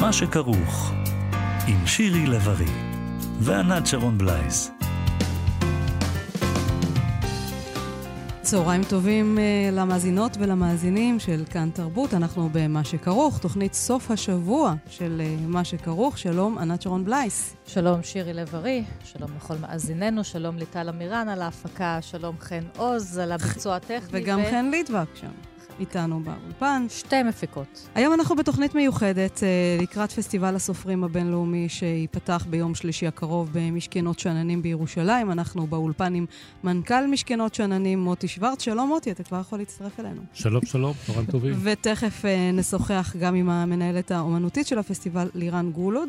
מה שכרוך, עם שירי לב-ארי וענת שרון בלייס. צהריים טובים uh, למאזינות ולמאזינים של כאן תרבות. אנחנו במה שכרוך, תוכנית סוף השבוע של uh, מה שכרוך. שלום, ענת שרון בלייס. שלום, שירי לב-ארי. שלום לכל מאזיננו. שלום ליטל אמירן על ההפקה. שלום חן עוז על הביצוע הטכני. וגם ו... חן ליטבק שם. איתנו באולפן. שתי מפיקות. היום אנחנו בתוכנית מיוחדת אה, לקראת פסטיבל הסופרים הבינלאומי שייפתח ביום שלישי הקרוב במשכנות שאננים בירושלים. אנחנו באולפן עם מנכ"ל משכנות שאננים, מוטי שוורץ. שלום מוטי, אתה כבר יכול להצטרף אלינו. שלום, שלום, צהריים טובים. ותכף אה, נשוחח גם עם המנהלת האומנותית של הפסטיבל, לירן גולוד.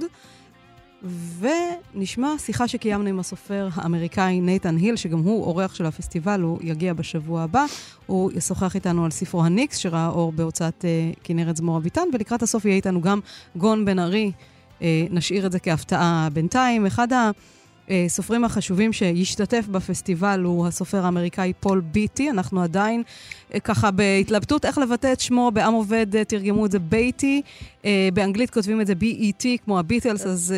ונשמע שיחה שקיימנו עם הסופר האמריקאי נייתן היל, שגם הוא אורח של הפסטיבל, הוא יגיע בשבוע הבא. הוא ישוחח איתנו על ספרו הניקס, שראה אור בהוצאת uh, כנרת זמורה ביתן, ולקראת הסוף יהיה איתנו גם גון בן ארי. Uh, נשאיר את זה כהפתעה בינתיים. אחד ה... הסופרים החשובים שישתתף בפסטיבל הוא הסופר האמריקאי פול ביטי. אנחנו עדיין אה, ככה בהתלבטות איך לבטא את שמו, בעם עובד אה, תרגמו את זה בייטי, אה, באנגלית כותבים את זה B-E-T, כמו הביטלס, אז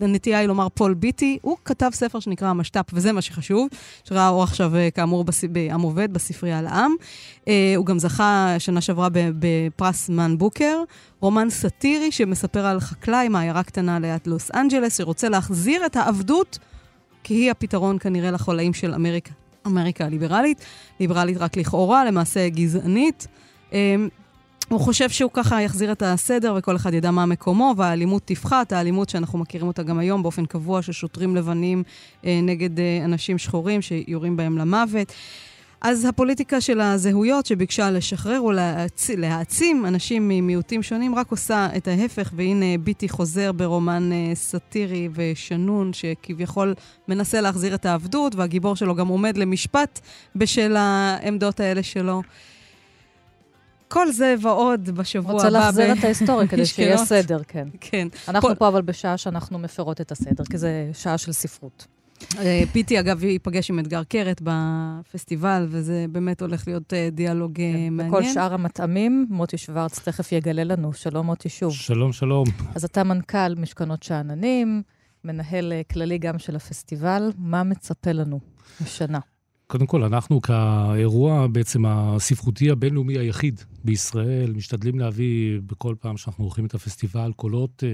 הנטייה היא לומר פול ביטי. הוא כתב ספר שנקרא המשת"פ, וזה מה שחשוב, שראה אור עכשיו כאמור בעם עובד, בספרייה לעם. הוא גם זכה שנה שעברה בפרס מן בוקר. רומן סאטירי שמספר על חקלאי מעיירה קטנה ליד לוס אנג'לס, שרוצה להחזיר את העבדות, כי היא הפתרון כנראה לחולאים של אמריקה. אמריקה הליברלית, ליברלית רק לכאורה, למעשה גזענית. אמ, הוא חושב שהוא ככה יחזיר את הסדר וכל אחד ידע מה מקומו, והאלימות תפחת, האלימות שאנחנו מכירים אותה גם היום באופן קבוע, של שוטרים לבנים אה, נגד אה, אנשים שחורים שיורים בהם למוות. אז הפוליטיקה של הזהויות שביקשה לשחרר ולהעצים אנשים ממיעוטים שונים רק עושה את ההפך, והנה ביטי חוזר ברומן אה, סאטירי ושנון שכביכול מנסה להחזיר את העבדות, והגיבור שלו גם עומד למשפט בשל העמדות האלה שלו. כל זה ועוד בשבוע הבא. רוצה להחזיר את ההיסטוריה כדי שיהיה סדר, כן. כן. אנחנו פה אבל בשעה שאנחנו מפרות את הסדר, כי זה שעה של ספרות. אה, פיטי, אגב, ייפגש עם אתגר קרת בפסטיבל, וזה באמת הולך להיות אה, דיאלוג אה, כן, מעניין. וכל שאר המטעמים, מוטי שוורץ תכף יגלה לנו. שלום, מוטי, שוב. שלום, שלום. אז אתה מנכ"ל משכנות שאננים, מנהל כללי גם של הפסטיבל. מה מצפה לנו השנה? קודם כל, אנחנו כאירוע בעצם הספרותי הבינלאומי היחיד בישראל, משתדלים להביא בכל פעם שאנחנו עורכים את הפסטיבל קולות אה,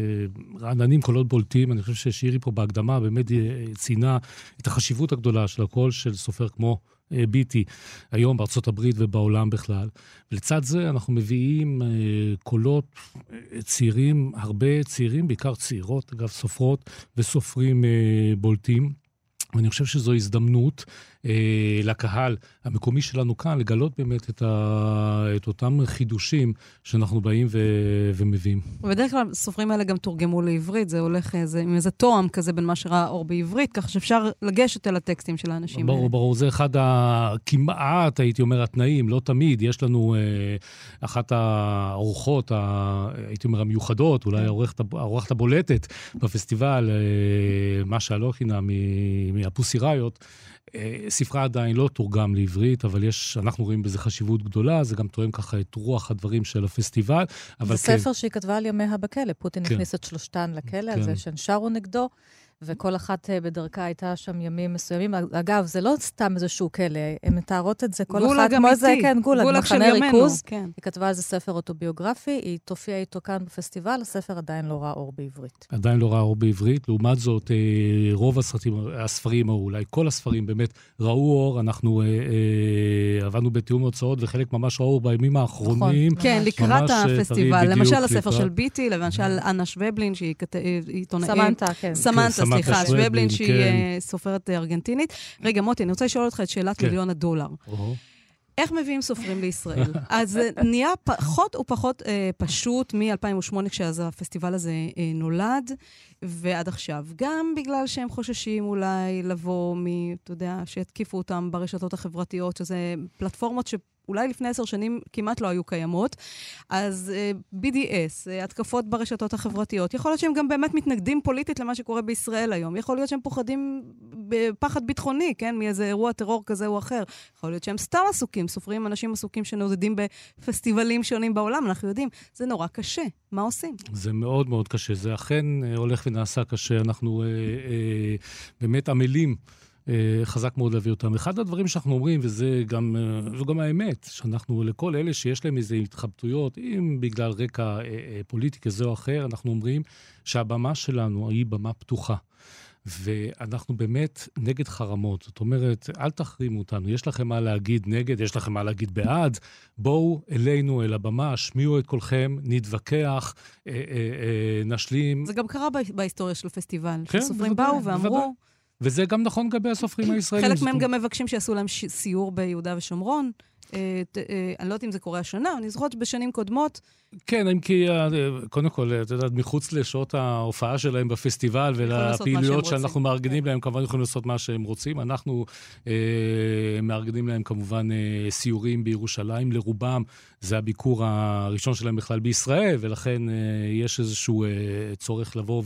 רעננים, קולות בולטים. אני חושב ששירי פה בהקדמה באמת אה, ציינה את החשיבות הגדולה של הקול של סופר כמו אה, ביטי היום בארצות הברית ובעולם בכלל. ולצד זה אנחנו מביאים קולות צעירים, הרבה צעירים, בעיקר צעירות, אגב, סופרות וסופרים בולטים. ואני חושב שזו הזדמנות אה, לקהל המקומי שלנו כאן, לגלות באמת את, ה, את אותם חידושים שאנחנו באים ו, ומביאים. ובדרך כלל הסופרים האלה גם תורגמו לעברית, זה הולך איזה, עם איזה תואם כזה בין מה שראה אור בעברית, ככה שאפשר לגשת אל הטקסטים של האנשים ברור, האלה. ברור, ברור, זה אחד הכמעט, הייתי אומר, התנאים, לא תמיד. יש לנו אה, אחת האורחות, ה, הייתי אומר, המיוחדות, אולי כן. האורחת הבולטת בפסטיבל, אה, מה שהלוחינה מהפוסי ראיות. אה, ספרה עדיין לא תורגם לעברית, אבל יש, אנחנו רואים בזה חשיבות גדולה, זה גם תואם ככה את רוח הדברים של הפסטיבל. זה כן... ספר שהיא כתבה על ימיה בכלא. פוטין כן. הכניס את שלושתן לכלא, כן. על זה שהן שרו נגדו. וכל אחת אה, בדרכה הייתה שם ימים מסוימים. אגב, זה לא סתם איזשהו כלא, הן מתארות את זה, כל אחת כמו זה, כן, גולאג, גולאג מחנה ריכוז. כן. היא כתבה על זה ספר אוטוביוגרפי, היא תופיע איתו כאן בפסטיבל, הספר עדיין לא ראה אור בעברית. עדיין לא ראה אור בעברית. לעומת זאת, אה, רוב הסרטים, הספרים, או אולי כל הספרים, באמת ראו אור. אנחנו אה, אה, עבדנו בתיאום הוצאות, וחלק ממש ראו בימים האחרונים. נכון. כן, לקראת הפסטיבל. למשל הספר של ביטי, למשל אנה שבלין, שהיא עיתונאית. סמנטה, כן. סמנטה, סליחה, שוובלין, שהיא כן. אה, סופרת ארגנטינית. רגע, מוטי, אני רוצה לשאול אותך את שאלת כן. מיליון הדולר. איך מביאים סופרים לישראל? אז זה נהיה פחות ופחות אה, פשוט מ-2008, כשאז הפסטיבל הזה אה, נולד, ועד עכשיו. גם בגלל שהם חוששים אולי לבוא מ... אתה יודע, שיתקיפו אותם ברשתות החברתיות, שזה פלטפורמות אולי לפני עשר שנים כמעט לא היו קיימות. אז uh, BDS, uh, התקפות ברשתות החברתיות, יכול להיות שהם גם באמת מתנגדים פוליטית למה שקורה בישראל היום. יכול להיות שהם פוחדים בפחד ביטחוני, כן, מאיזה אירוע טרור כזה או אחר. יכול להיות שהם סתם עסוקים, סופרים אנשים עסוקים שנודדים בפסטיבלים שונים בעולם, אנחנו יודעים. זה נורא קשה. מה עושים? זה מאוד מאוד קשה. זה אכן uh, הולך ונעשה קשה. אנחנו uh, uh, באמת עמלים. אה, חזק מאוד להביא אותם. אחד הדברים שאנחנו אומרים, וזה גם, אה, זו גם האמת, שאנחנו, לכל אלה שיש להם איזה התחבטויות, אם בגלל רקע אה, פוליטי כזה או אחר, אנחנו אומרים שהבמה שלנו היא במה פתוחה. ואנחנו באמת נגד חרמות. זאת אומרת, אל תחרימו אותנו. יש לכם מה להגיד נגד, יש לכם מה להגיד בעד. בואו אלינו, אל הבמה, השמיעו את קולכם, נתווכח, אה, אה, אה, נשלים. זה גם קרה בהיסטוריה של הפסטיבל. כן, שסופרים באו ואמרו... בוודאי. וזה גם נכון לגבי הסופרים הישראלים. חלק מהם גם מבקשים שיעשו להם סיור ביהודה ושומרון. אה, אה, אני לא יודעת אם זה קורה השנה, אני זוכרת שבשנים קודמות... כן, אם כי, אה, קודם כל, את יודעת, מחוץ לשעות ההופעה שלהם בפסטיבל ולפעילויות שאנחנו מארגנים כן. להם, כמובן יכולים לעשות מה שהם רוצים. אנחנו מארגנים להם כמובן סיורים בירושלים, לרובם זה הביקור הראשון שלהם בכלל בישראל, ולכן יש איזשהו צורך לבוא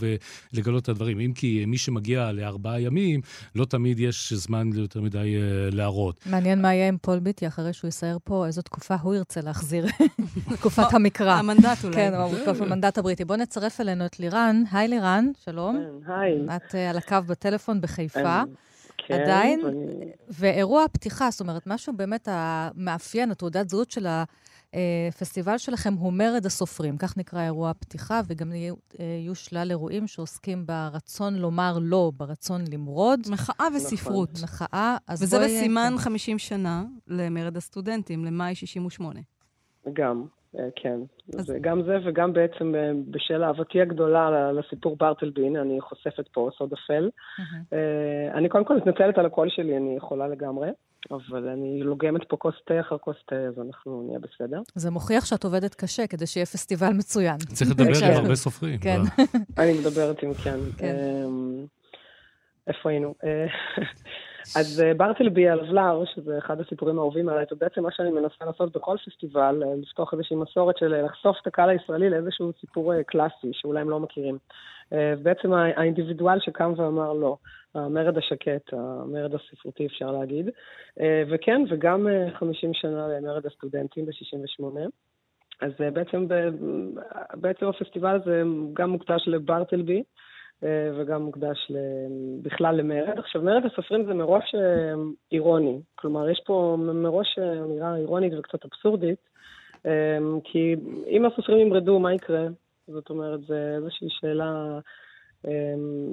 ולגלות את הדברים. אם כי מי שמגיע לארבעה ימים, לא תמיד יש זמן יותר מדי להראות. מעניין מה יהיה עם פול ביטי אחרי שהוא יסייר פה, איזו תקופה הוא ירצה להחזיר, תקופת המקרא. המנדט אולי. כן, המנדט הבריטי. בואו נצרף אלינו את לירן. היי לירן, שלום. כן, היי. את על הקו בטלפון בחיפה. כן, עדיין, ואירוע הפתיחה, זאת אומרת, משהו באמת המאפיין, התעודת זהות של הפסטיבל שלכם הוא מרד הסופרים, כך נקרא אירוע הפתיחה, וגם יהיו, יהיו שלל אירועים שעוסקים ברצון לומר לא, ברצון למרוד. מחאה וספרות. נכון. מחאה, אז וזה בואי... וזה בסימן 50 שנה למרד הסטודנטים, למאי 68. גם. אה, כן. אז... גם זה וגם בעצם אה, בשל אהבתי הגדולה לסיפור ברטלבי, הנה אני חושפת פה סוד אפל. אני קודם כל מתנצלת על הקול שלי, אני יכולה לגמרי, אבל אני לוגמת פה כוס תה אחר כוס תה, אז אנחנו נהיה בסדר. זה מוכיח שאת עובדת קשה כדי שיהיה פסטיבל מצוין. צריך לדבר עם כן. הרבה סופרים. כן. אני מדברת עם כן. אמ, איפה היינו? אז אה, ברטלבי הלבלר, שזה אחד הסיפורים האהובים עליי, זה בעצם מה שאני מנסה לעשות בכל פסטיבל, אה, לפתוח איזושהי מסורת של אה, לחשוף את הקהל הישראלי לאיזשהו סיפור קלאסי שאולי הם לא מכירים. בעצם האינדיבידואל שקם ואמר לא, המרד השקט, המרד הספרותי אפשר להגיד. וכן, וגם 50 שנה למרד הסטודנטים ב-68. אז בעצם, בעצם הפסטיבל הזה גם מוקדש לברטלבי. אה, וגם מוקדש בכלל למרד. עכשיו, מרד הסופרים זה מראש אה, אירוני. כלומר, יש פה מראש אה, אמירה אירונית וקצת אבסורדית, כי אם הסופרים ימרדו, מה יקרה? זאת אומרת, זו איזושהי שאלה,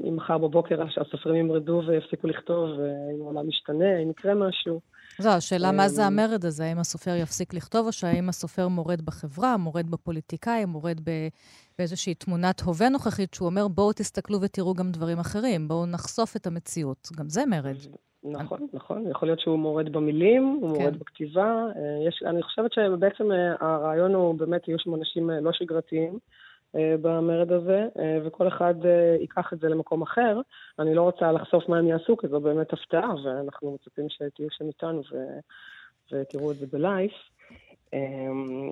אם מחר בבוקר הסופרים ימרדו ויפסיקו לכתוב, אם העולם ישתנה, אם יקרה משהו. זו, השאלה מה זה המרד הזה, האם הסופר יפסיק לכתוב, או שהאם הסופר מורד בחברה, מורד בפוליטיקאים, מורד באיזושהי תמונת הווה נוכחית, שהוא אומר, בואו תסתכלו ותראו גם דברים אחרים, בואו נחשוף את המציאות. גם זה מרד. נכון, נכון. יכול להיות שהוא מורד במילים, הוא כן. מורד בכתיבה. אה, יש, אני חושבת שבעצם אה, הרעיון הוא באמת, יהיו שם אנשים אה, לא שגרתיים. במרד הזה, וכל אחד ייקח את זה למקום אחר. אני לא רוצה לחשוף מה הם יעשו, כי זו באמת הפתעה, ואנחנו מצפים שתהיו שם איתנו ו... ותראו את זה בלייף.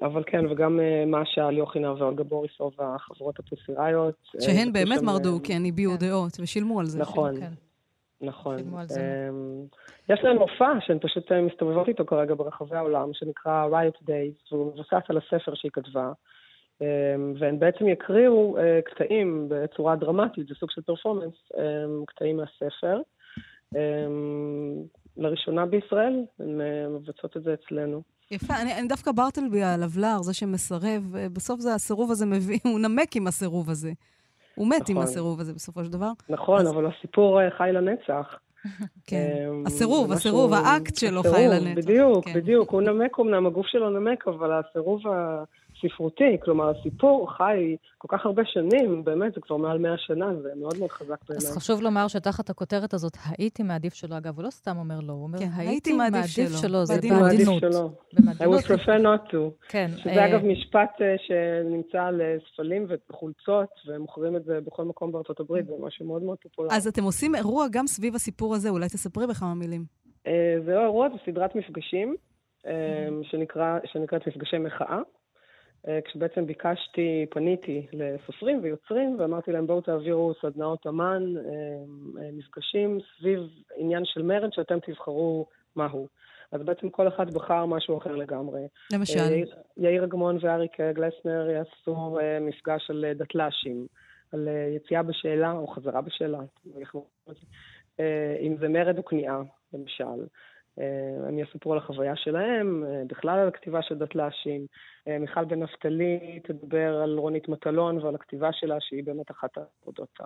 אבל כן, וגם אה, מאשה, ליוכינה ואולגה בוריסוב, החברות הפוסיראיות. אה, שהן באמת מרדו, כן, הביעו כן. דעות ושילמו על זה. נכון. נכון. אמ, יש להן מופע שהן פשוט אה, מסתובבות איתו כרגע ברחבי העולם, שנקרא Riot Days, והוא מבוסס על הספר שהיא כתבה. אמ, והן בעצם יקריאו קטעים בצורה דרמטית, זה סוג של פרפורמנס, קטעים מהספר. לראשונה בישראל, הן מבצעות את זה אצלנו. יפה, אני, אני דווקא ברטלבי הלבלר, זה שמסרב, אה, בסוף זה הסירוב הזה מביא, הוא נמק עם הסירוב הזה. הוא מת נכון. עם הסירוב הזה בסופו של דבר. נכון, אז... אבל הסיפור אה, חי לנצח. כן, אמ, הסירוב, הסירוב, האקט שלו חי לנצח. בדיוק, כן. בדיוק, הוא נמק אמנם, הגוף שלו נמק, אבל הסירוב ספרותי, כלומר, הסיפור חי כל כך הרבה שנים, באמת, זה כבר מעל מאה שנה, זה מאוד מאוד חזק בעיניי. אז חשוב לומר שתחת הכותרת הזאת, הייתי מעדיף שלו, אגב, הוא לא סתם אומר לא, הוא אומר, כן, הייתי מעדיף שלו, שלו זה בעדינות. I would prefer not to. כן. שזה אגב אה, משפט אה, שנמצא על ספלים וחולצות, ומוכרים את זה בכל מקום בארצות הברית, זה משהו מאוד מאוד פופולרי. אז אתם עושים אירוע גם סביב הסיפור הזה, אולי תספרי בכמה מילים. אה, זה לא אירוע, זה סדרת מפגשים. שנקרא, שנקראת מפגשי מחאה. כשבעצם ביקשתי, פניתי לסופרים ויוצרים ואמרתי להם בואו תעבירו סדנאות אמן, מפגשים סביב עניין של מרד שאתם תבחרו מהו. אז בעצם כל אחד בחר משהו אחר לגמרי. למשל? יאיר אגמון ואריק גלסנר יעשו מפגש על דתל"שים, על יציאה בשאלה או חזרה בשאלה, אם זה מרד או כניעה, למשל. הם יספרו על החוויה שלהם, בכלל על הכתיבה של דתל"שים. מיכל בן נפתלי תדבר על רונית מטלון ועל הכתיבה שלה, שהיא באמת אחת העבודות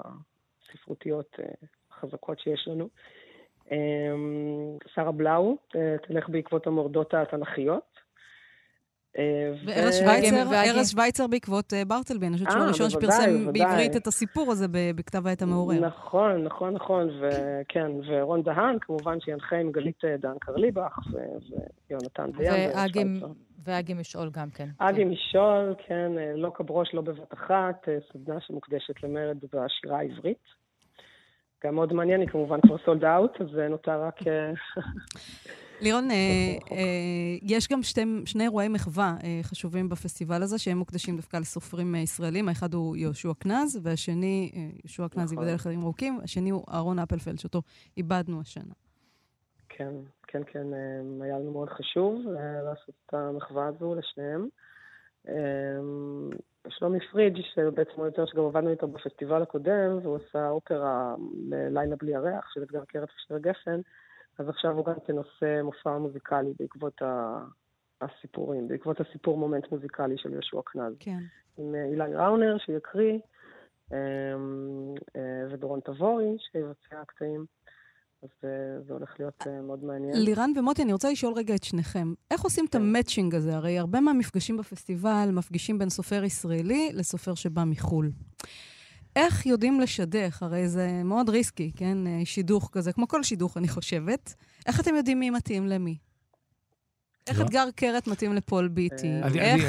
הספרותיות החזקות שיש לנו. שרה בלאו תלך בעקבות המורדות התנ"כיות. וארז שווייצר בעקבות ברטלבי, אני חושבת שהוא הראשון שפרסם בעברית את הסיפור הזה בכתב העת המעורר. נכון, נכון, נכון, וכן, ורון דהן, כמובן שינחה עם גלית דן קרליבך, ויונתן דיין. ואגי משעול גם כן. אגי משעול, כן, לא כברוש, לא בבת אחת, סדנה שמוקדשת למרד בשירה העברית. גם מאוד מעניין, היא כמובן כבר סולד אאוט, אז נותר רק... לירון, יש גם שני אירועי מחווה חשובים בפסטיבל הזה, שהם מוקדשים דווקא לסופרים ישראלים. האחד הוא יהושע קנז, והשני, יהושע קנז ייבדל לחיים ארוכים, השני הוא אהרון אפלפלד, שאותו איבדנו השנה. כן, כן, כן, היה לנו מאוד חשוב לעשות את המחווה הזו לשניהם. שלומי פריג', שבעצם הוא יותר שגם עבדנו איתו בפסטיבל הקודם, והוא עשה אופרה ללילה בלי הריח של אתגר קרת ושטר גפן, אז עכשיו הוא גם כן עושה מופע מוזיקלי בעקבות הסיפורים, בעקבות הסיפור מומנט מוזיקלי של יהושע קנז. כן. עם אילי ראונר שיקריא, ודורון תבורי שיבצע הקטעים. אז זה הולך להיות מאוד מעניין. לירן ומוטי, אני רוצה לשאול רגע את שניכם. איך עושים את המאצ'ינג הזה? הרי הרבה מהמפגשים בפסטיבל מפגישים בין סופר ישראלי לסופר שבא מחו"ל. איך יודעים לשדך? הרי זה מאוד ריסקי, כן? שידוך כזה, כמו כל שידוך, אני חושבת. איך אתם יודעים מי מתאים למי? איך אתגר קרת מתאים לפול ביטי? איך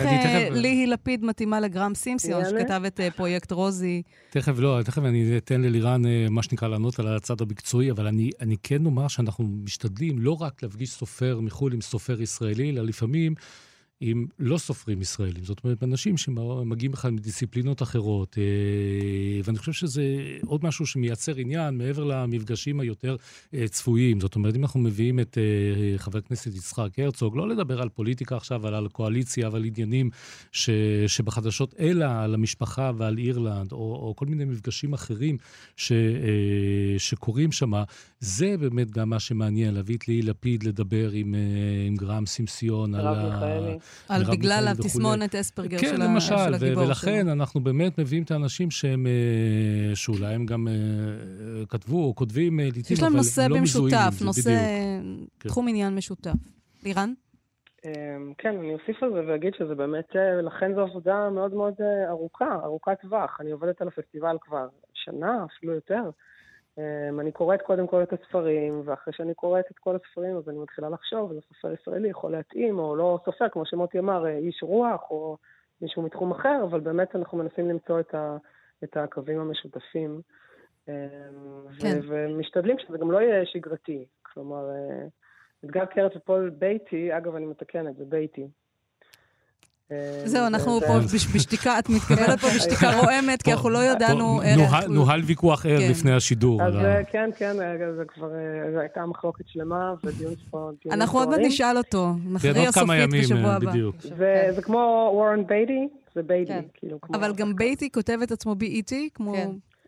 ליהי לפיד מתאימה לגרם סימסיון, שכתב את פרויקט רוזי? תכף, לא, תכף אני אתן ללירן, מה שנקרא, לענות על הצד המקצועי, אבל אני כן אומר שאנחנו משתדלים לא רק להפגיש סופר מחו"ל עם סופר ישראלי, אלא לפעמים עם לא סופרים ישראלים. זאת אומרת, אנשים שמגיעים בכלל מדיסציפלינות אחרות. ואני חושב שזה עוד משהו שמייצר עניין מעבר למפגשים היותר צפויים. זאת אומרת, אם אנחנו מביאים את חבר הכנסת יצחק הרצוג, לא לדבר על פוליטיקה עכשיו, על קואליציה ועל עניינים ש, שבחדשות, אלא על המשפחה ועל אירלנד, או, או כל מיני מפגשים אחרים ש, שקורים שם, זה באמת גם מה שמעניין, להביא את ליהי לפיד לדבר עם, עם גרם סימסיון על ה... על בגלל התסמונת אספרגר כן, של, למשל, של הגיבור שלו. ולכן אנחנו באמת מביאים את האנשים שהם, שאולי הם גם כתבו או כותבים לעתים, אבל הם לא מזוהים עם זה, במשותף, נושא, תחום עניין משותף. לירן? כן, אני אוסיף על זה ואגיד שזה באמת, לכן זו עבודה מאוד מאוד ארוכה, ארוכת טווח. אני עובדת על הפסטיבל כבר שנה, אפילו יותר. Um, אני קוראת קודם כל את הספרים, ואחרי שאני קוראת את כל הספרים, אז אני מתחילה לחשוב, אם הסופר ישראלי יכול להתאים, או לא סופר, כמו שמוטי אמר, איש רוח, או מישהו מתחום אחר, אבל באמת אנחנו מנסים למצוא את, ה, את הקווים המשותפים. Um, כן. ו- ומשתדלים שזה גם לא יהיה שגרתי. כלומר, אתגר קרת ופול ביתי, אגב, אני מתקנת, זה ביתי. זהו, אנחנו פה בשתיקה, את מתכוונת פה בשתיקה רועמת, כי אנחנו לא ידענו... נוהל ויכוח ער לפני השידור. אז כן, כן, זה כבר, זו הייתה מחלוקת שלמה, ודיון פה... אנחנו עוד מעט נשאל אותו, נכריע סופית בשבוע הבא. זה כמו וורן בייטי, זה בייטי, כאילו. אבל גם בייטי כותב את עצמו B-E-T, כמו...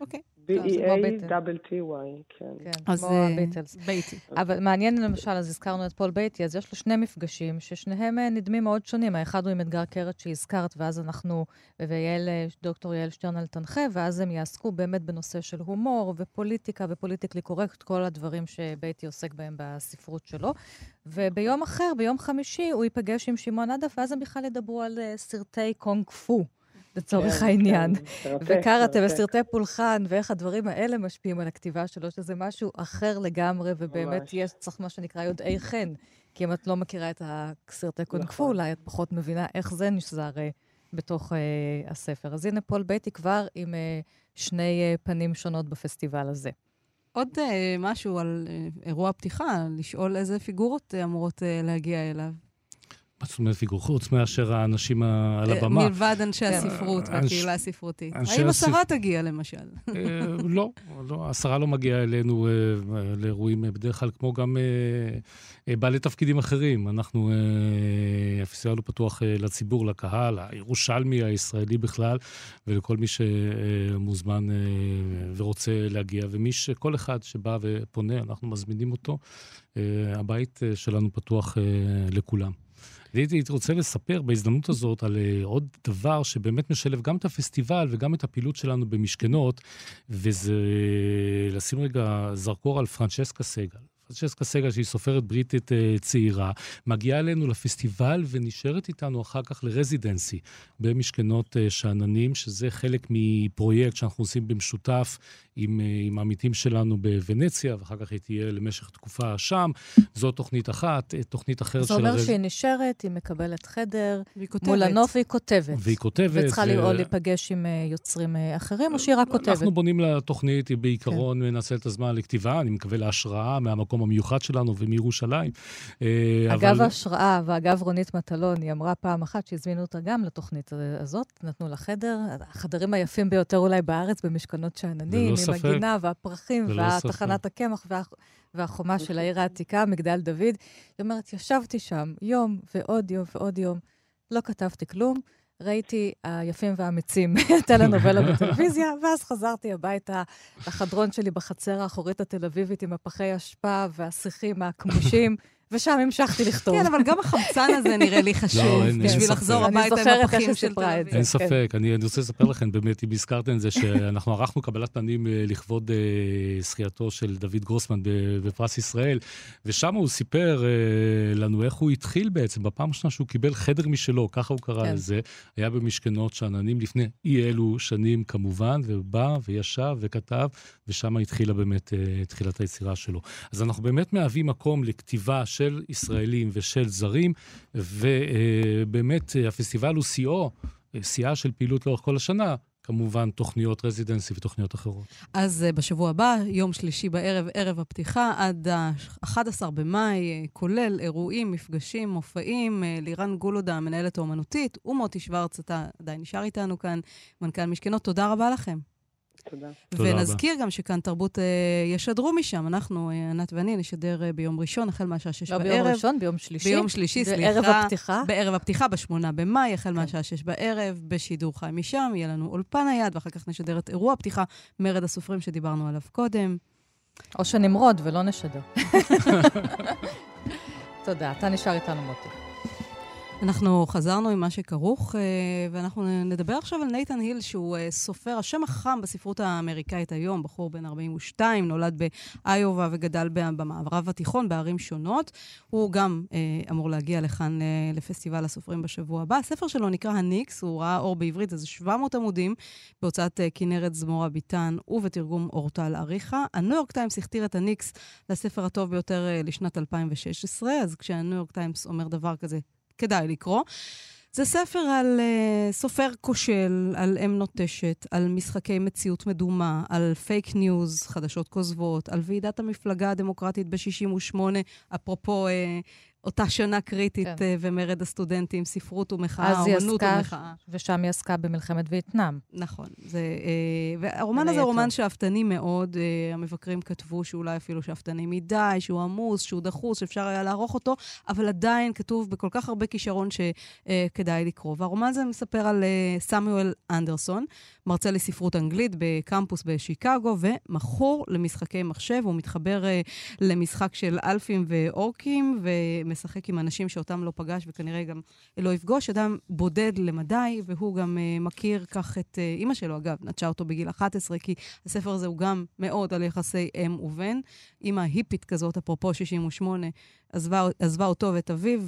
אוקיי. B-E-A-T-T-Y, כן. כן, כמו הביטלס. בייטי. אבל מעניין למשל, אז הזכרנו את פול בייטי, אז יש לו שני מפגשים ששניהם נדמים מאוד שונים. האחד הוא עם אתגר קרת שהזכרת, ואז אנחנו, ודוקטור יעל שטרנל תנחה, ואז הם יעסקו באמת בנושא של הומור ופוליטיקה ו political correct, כל הדברים שבייטי עוסק בהם בספרות שלו. וביום אחר, ביום חמישי, הוא ייפגש עם שמעון עדף, ואז הם בכלל ידברו על סרטי קונג פו. לצורך כן, העניין. כן, וקראטה וסרטי פולחן, ואיך הדברים האלה משפיעים על הכתיבה שלו, שזה משהו אחר לגמרי, ובאמת ממש. יש, צריך מה שנקרא יודעי חן. כי אם את לא מכירה את הסרטי קונג פו, נכון. אולי את פחות מבינה איך זה נשזר uh, בתוך uh, הספר. אז הנה פול בייטי כבר עם uh, שני uh, פנים שונות בפסטיבל הזה. עוד uh, משהו על uh, אירוע פתיחה, לשאול איזה פיגורות uh, אמורות uh, להגיע אליו. מה זאת אומרת פיגור? חוץ מאשר האנשים על אה, הבמה. מלבד אנשי כן. הספרות והקהילה הספרותית. האם השרה תגיע, למשל? אה, לא, לא, השרה לא מגיעה אלינו אה, לאירועים בדרך כלל, כמו גם בעלי תפקידים אחרים. אנחנו, הפסטיבל הוא פתוח לציבור, לקהל, הירושלמי, הישראלי בכלל, ולכל מי שמוזמן ורוצה להגיע. ומי שכל אחד שבא ופונה, אנחנו מזמינים אותו. הבית שלנו פתוח לכולם. הייתי רוצה לספר בהזדמנות הזאת על uh, עוד דבר שבאמת משלב גם את הפסטיבל וגם את הפעילות שלנו במשכנות, וזה לשים רגע זרקור על פרנצ'סקה סגל. פרנצ'סקה סגל, שהיא סופרת בריטית uh, צעירה, מגיעה אלינו לפסטיבל ונשארת איתנו אחר כך לרזידנסי במשכנות uh, שאננים, שזה חלק מפרויקט שאנחנו עושים במשותף עם, אה, עם העמיתים שלנו בוונציה, ואחר כך היא תהיה למשך תקופה שם. זו תוכנית אחת, אה, תוכנית אחרת של... זה אומר שהיא נשארת, היא מקבלת חדר, מול הנוף והיא כותבת. והיא כותבת. וצריכה ו... או להיפגש עם אה, יוצרים אחרים, או שהיא רק כותבת? אנחנו בונים לתוכנית, היא בעיקרון כן. מנצלת את הזמן לכתיבה, אני מקווה להשראה מהמקום המיוחד שלנו ומירושלים. אגב אבל... ההשראה, ואגב רונית מטלון, היא אמרה פעם אחת שהזמינו אותה גם לתוכנית הזאת, נתנו לה חדר, החדרים היפים ביותר אולי בארץ, במשכנות שאננים. עם הגינה והפרחים והתחנת הקמח וה... והחומה של העיר העתיקה, מגדל דוד. היא אומרת, ישבתי שם יום ועוד יום ועוד יום, לא כתבתי כלום. ראיתי היפים והאמיצים, טלנובלה בטלוויזיה, ואז חזרתי הביתה לחדרון שלי בחצר האחורית התל אביבית עם הפחי אשפה והשיחים הכמושים. ושם המשכתי לכתוב. כן, אבל גם החמצן הזה נראה לי חשוב, לא, בשביל לחזור הביתה עם הפחים של תל אביב. אין ספק, אני רוצה לספר לכם, באמת, אם הזכרתם את זה, שאנחנו ערכנו קבלת פנים אה, לכבוד אה, זכייתו של דוד גרוסמן בפרס ישראל, ושם הוא סיפר אה, לנו איך הוא התחיל בעצם, בפעם הראשונה שהוא קיבל חדר משלו, ככה הוא קרא כן. לזה, היה במשכנות שאננים לפני אי אלו שנים כמובן, ובא וישב וכתב, ושם התחילה באמת תחילת היצירה שלו. אז אנחנו באמת מהווים מקום לכתיבה של ישראלים ושל זרים, ובאמת הפסטיבל הוא שיאו, שיאה של פעילות לאורך כל השנה. כמובן, תוכניות רזידנסי ותוכניות אחרות. אז uh, בשבוע הבא, יום שלישי בערב, ערב הפתיחה, עד ה-11 במאי, כולל אירועים, מפגשים, מופעים. לירן גולודה, המנהלת האומנותית, ומוטי שוורץ, אתה עדיין נשאר איתנו כאן, מנכ"ל משכנות. תודה רבה לכם. תודה. ונזכיר גם שכאן תרבות אה, ישדרו משם. אנחנו, אה, ענת ואני, נשדר אה, ביום ראשון, החל מהשעה שש בערב. לא ביום ראשון, ביום שלישי. ביום שלישי, סליחה. בערב הפתיחה. בערב הפתיחה, בשמונה במאי, החל כן. מהשעה שש בערב, בשידור חי משם. יהיה לנו אולפן היד, ואחר כך נשדר את אירוע הפתיחה, מרד הסופרים שדיברנו עליו קודם. או שנמרוד ולא נשדר. תודה. אתה נשאר איתנו, מוטי. אנחנו חזרנו עם מה שכרוך, אה, ואנחנו נדבר עכשיו על נייתן היל, שהוא אה, סופר, השם החם בספרות האמריקאית היום, בחור בן 42, נולד באיובה וגדל במערב התיכון בערים שונות. הוא גם אה, אמור להגיע לכאן לפסטיבל הסופרים בשבוע הבא. הספר שלו נקרא הניקס, הוא ראה אור בעברית, איזה 700 עמודים, בהוצאת כנרת זמורה ביתן ובתרגום אורטל אריכה. הניו יורק טיימס הכתיר את הניקס לספר הטוב ביותר לשנת 2016, אז כשהניו יורק טיימס אומר דבר כזה, כדאי לקרוא. זה ספר על uh, סופר כושל, על אם נוטשת, על משחקי מציאות מדומה, על fake news, חדשות כוזבות, על ועידת המפלגה הדמוקרטית ב-68, אפרופו uh, אותה שנה קריטית כן. uh, ומרד הסטודנטים, ספרות ומחאה, אומנות ומחאה. ושם היא עסקה במלחמת וייטנאם. נכון. זה, uh, והרומן הזה הוא רומן שאפתני מאוד. Uh, המבקרים כתבו שאולי אפילו שאפתני מדי, שהוא עמוס, שהוא דחוס, שאפשר היה לערוך אותו, אבל עדיין כתוב בכל כך הרבה כישרון שכדאי לקרוא. והרומן הזה מספר על סמואל אנדרסון, מרצה לספרות אנגלית בקמפוס בשיקגו, ומכור למשחקי מחשב. הוא מתחבר למשחק של אלפים ואורקים, ומשחק עם אנשים שאותם לא פגש וכנראה גם לא יפגוש. אדם בודד למדי, והוא גם uh, מכיר כך את uh, אימא שלו, אגב, נטשה אותו בגיל 11, כי הספר הזה הוא גם מאוד על יחסי אם ובן. אימא היפית כזאת, אפרופו 68, עזבה, עזבה אותו ואת אביו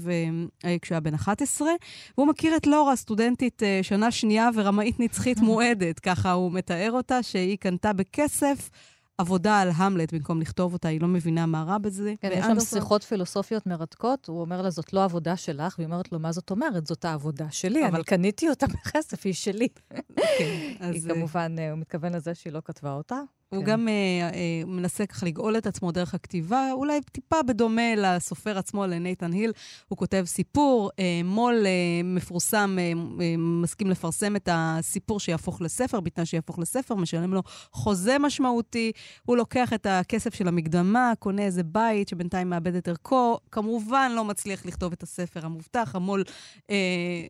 uh, כשהיה בן 11, והוא מכיר את לורה, סטודנטית שנה שנייה ורמאית נצחית מועדת, ככה הוא מתאר אותה, שהיא קנתה בכסף. עבודה על המלט במקום לכתוב אותה, היא לא מבינה מה רע בזה. כן, יש שם שיחות פילוסופיות מרתקות, הוא אומר לה, זאת לא עבודה שלך, והיא אומרת לו, מה זאת אומרת? זאת העבודה שלי, אבל... אני קניתי אותה בכסף, היא שלי. כן, אז... היא כמובן, הוא מתכוון לזה שהיא לא כתבה אותה. הוא כן. גם אה, אה, מנסה ככה לגאול את עצמו דרך הכתיבה, אולי טיפה בדומה לסופר עצמו, לנייתן היל. הוא כותב סיפור, אה, מו"ל אה, מפורסם אה, אה, מסכים לפרסם את הסיפור שיהפוך לספר, בתנאי שיהפוך לספר, משלם לו חוזה משמעותי. הוא לוקח את הכסף של המקדמה, קונה איזה בית שבינתיים מאבד את ערכו. כמובן לא מצליח לכתוב את הספר המובטח, המו"ל אה,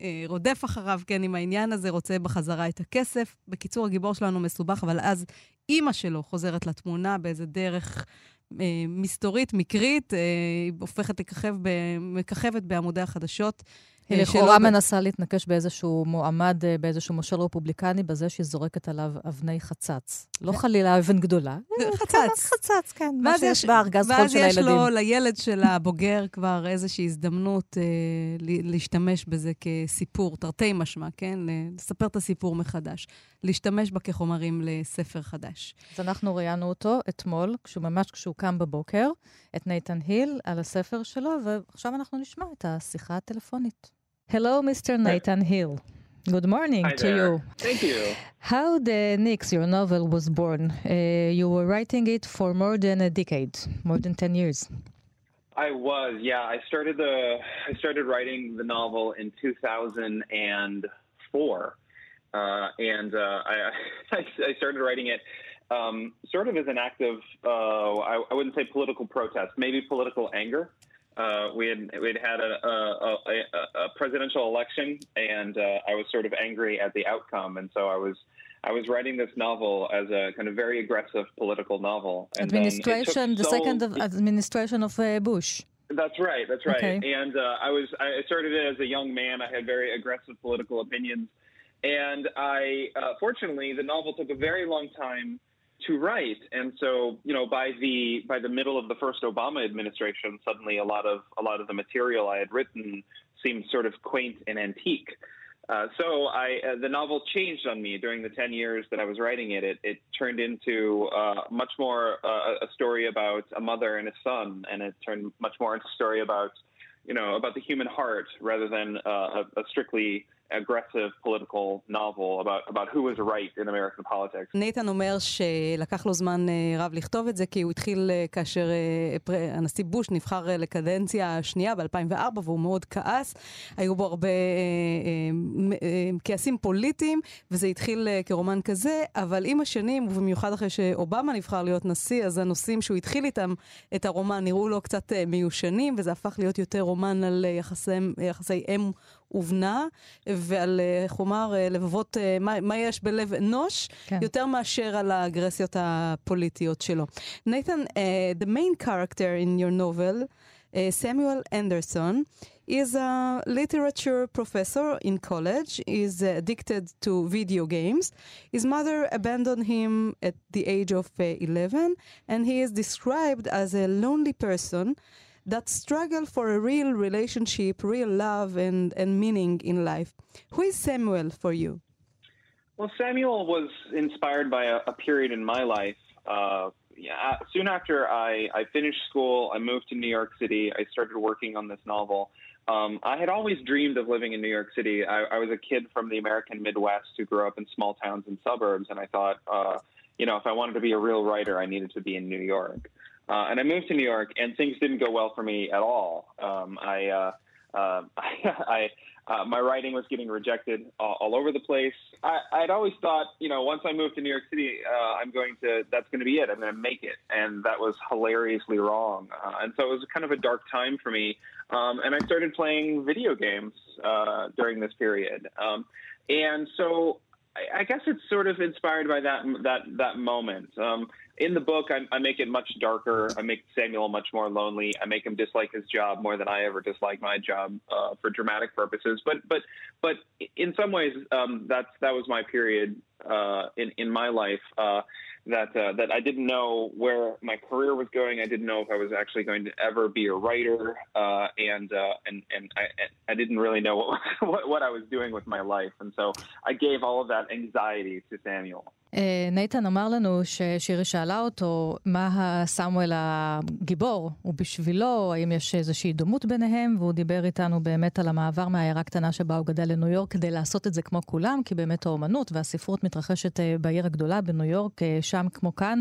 אה, רודף אחריו, כן, עם העניין הזה, רוצה בחזרה את הכסף. בקיצור, הגיבור שלנו מסובך, אבל אז אימא שלו חוזרת לתמונה באיזה דרך אה, מסתורית, מקרית, אה, הופכת לככב, מככבת בעמודי החדשות. היא לכאורה מנסה להתנקש באיזשהו מועמד, אה, באיזשהו מושל רפובליקני, בזה שהיא זורקת עליו אבני חצץ. לא כן. חלילה אבן גדולה. אה, חצץ. חצץ, כן. מה שיש בארגז חול של הילדים. ואז יש לו, לילד של הבוגר, כבר איזושהי הזדמנות אה, להשתמש בזה כסיפור, תרתי משמע, כן? לספר את הסיפור מחדש. להשתמש בה כחומרים לספר חדש. אז אנחנו ראיינו אותו אתמול, ממש כשהוא קם בבוקר, את נייתן היל על הספר שלו, ועכשיו אנחנו נשמע את השיחה הטלפונית. Hello, Mr. Nathan Hill. Good morning Hi to there. you. Thank you. How the Nix, your novel, was born? Uh, you were writing it for more than a decade, more than 10 years. I was, yeah. I started the I started writing the novel in 2004, uh, and uh, I I started writing it um, sort of as an act of uh, I, I wouldn't say political protest, maybe political anger. Uh, we had we'd had a, a, a, a presidential election, and uh, I was sort of angry at the outcome, and so I was I was writing this novel as a kind of very aggressive political novel. And administration, the so second of administration of uh, Bush. That's right. That's right. Okay. And uh, I was I started it as a young man. I had very aggressive political opinions, and I uh, fortunately the novel took a very long time to write. And so, you know, by the by the middle of the first Obama administration, suddenly a lot of a lot of the material I had written seemed sort of quaint and antique. Uh, so I, uh, the novel changed on me during the 10 years that I was writing it. It, it turned into uh, much more uh, a story about a mother and a son, and it turned much more into a story about, you know, about the human heart rather than uh, a, a strictly aggressive political novel about, about who was right in American politics. נייתן אומר שלקח לו זמן רב לכתוב את זה, כי הוא התחיל כאשר הנשיא בוש נבחר לקדנציה השנייה ב-2004, והוא מאוד כעס. היו בו הרבה כעסים פוליטיים, וזה התחיל כרומן כזה, אבל עם השנים, ובמיוחד אחרי שאובמה נבחר להיות נשיא, אז הנושאים שהוא התחיל איתם את הרומן נראו לו קצת מיושנים, וזה הפך להיות יותר רומן על יחסי, יחסי אם ובנה, ועל, איך הוא אמר, לבבות, מה, מה יש בלב אנוש, כן. יותר מאשר על האגרסיות הפוליטיות שלו. נייתן, uh, the main character in your novel, uh, Samuel Anderson, is a literature professor in college. He's addicted to video games. His mother abandoned him at the age of uh, 11, and he is described as a lonely person that struggle for a real relationship, real love, and, and meaning in life. Who is Samuel for you? Well, Samuel was inspired by a, a period in my life. Uh, yeah, soon after I, I finished school, I moved to New York City. I started working on this novel. Um, I had always dreamed of living in New York City. I, I, was a kid from the American Midwest who grew up in small towns and suburbs, and I thought, uh, you know, if I wanted to be a real writer, I needed to be in New York. Uh, and I moved to New York, and things didn't go well for me at all. Um, I, uh, uh, I, uh, my writing was getting rejected all, all over the place. I, I'd always thought, you know, once I moved to New York City, uh, I'm going to, that's going to be it. I'm going to make it. And that was hilariously wrong. Uh, and so it was kind of a dark time for me. Um, and I started playing video games during this period. Um, and so I, I guess it's sort of inspired by that that that moment. Um, in the book, I, I, make it much darker. I make Samuel much more lonely. I make him dislike his job more than I ever dislike my job uh, for dramatic purposes. But but but in some ways, um, that's that was my period uh, in in my life. Uh, that uh, that I didn't know where my career was going. I didn't know if I was actually going to ever be a writer, uh, and uh, and and I, I didn't really know what, what, what I was doing with my life, and so I gave all of that anxiety to Samuel. נייתן אמר לנו ששירי שאלה אותו מה הסמואל הגיבור? הוא בשבילו, האם יש איזושהי דומות ביניהם, והוא דיבר איתנו באמת על המעבר מהעיירה קטנה שבה הוא גדל לניו יורק כדי לעשות את זה כמו כולם, כי באמת האומנות והספרות מתרחשת בעיר הגדולה בניו יורק, שם שם כמו כאן,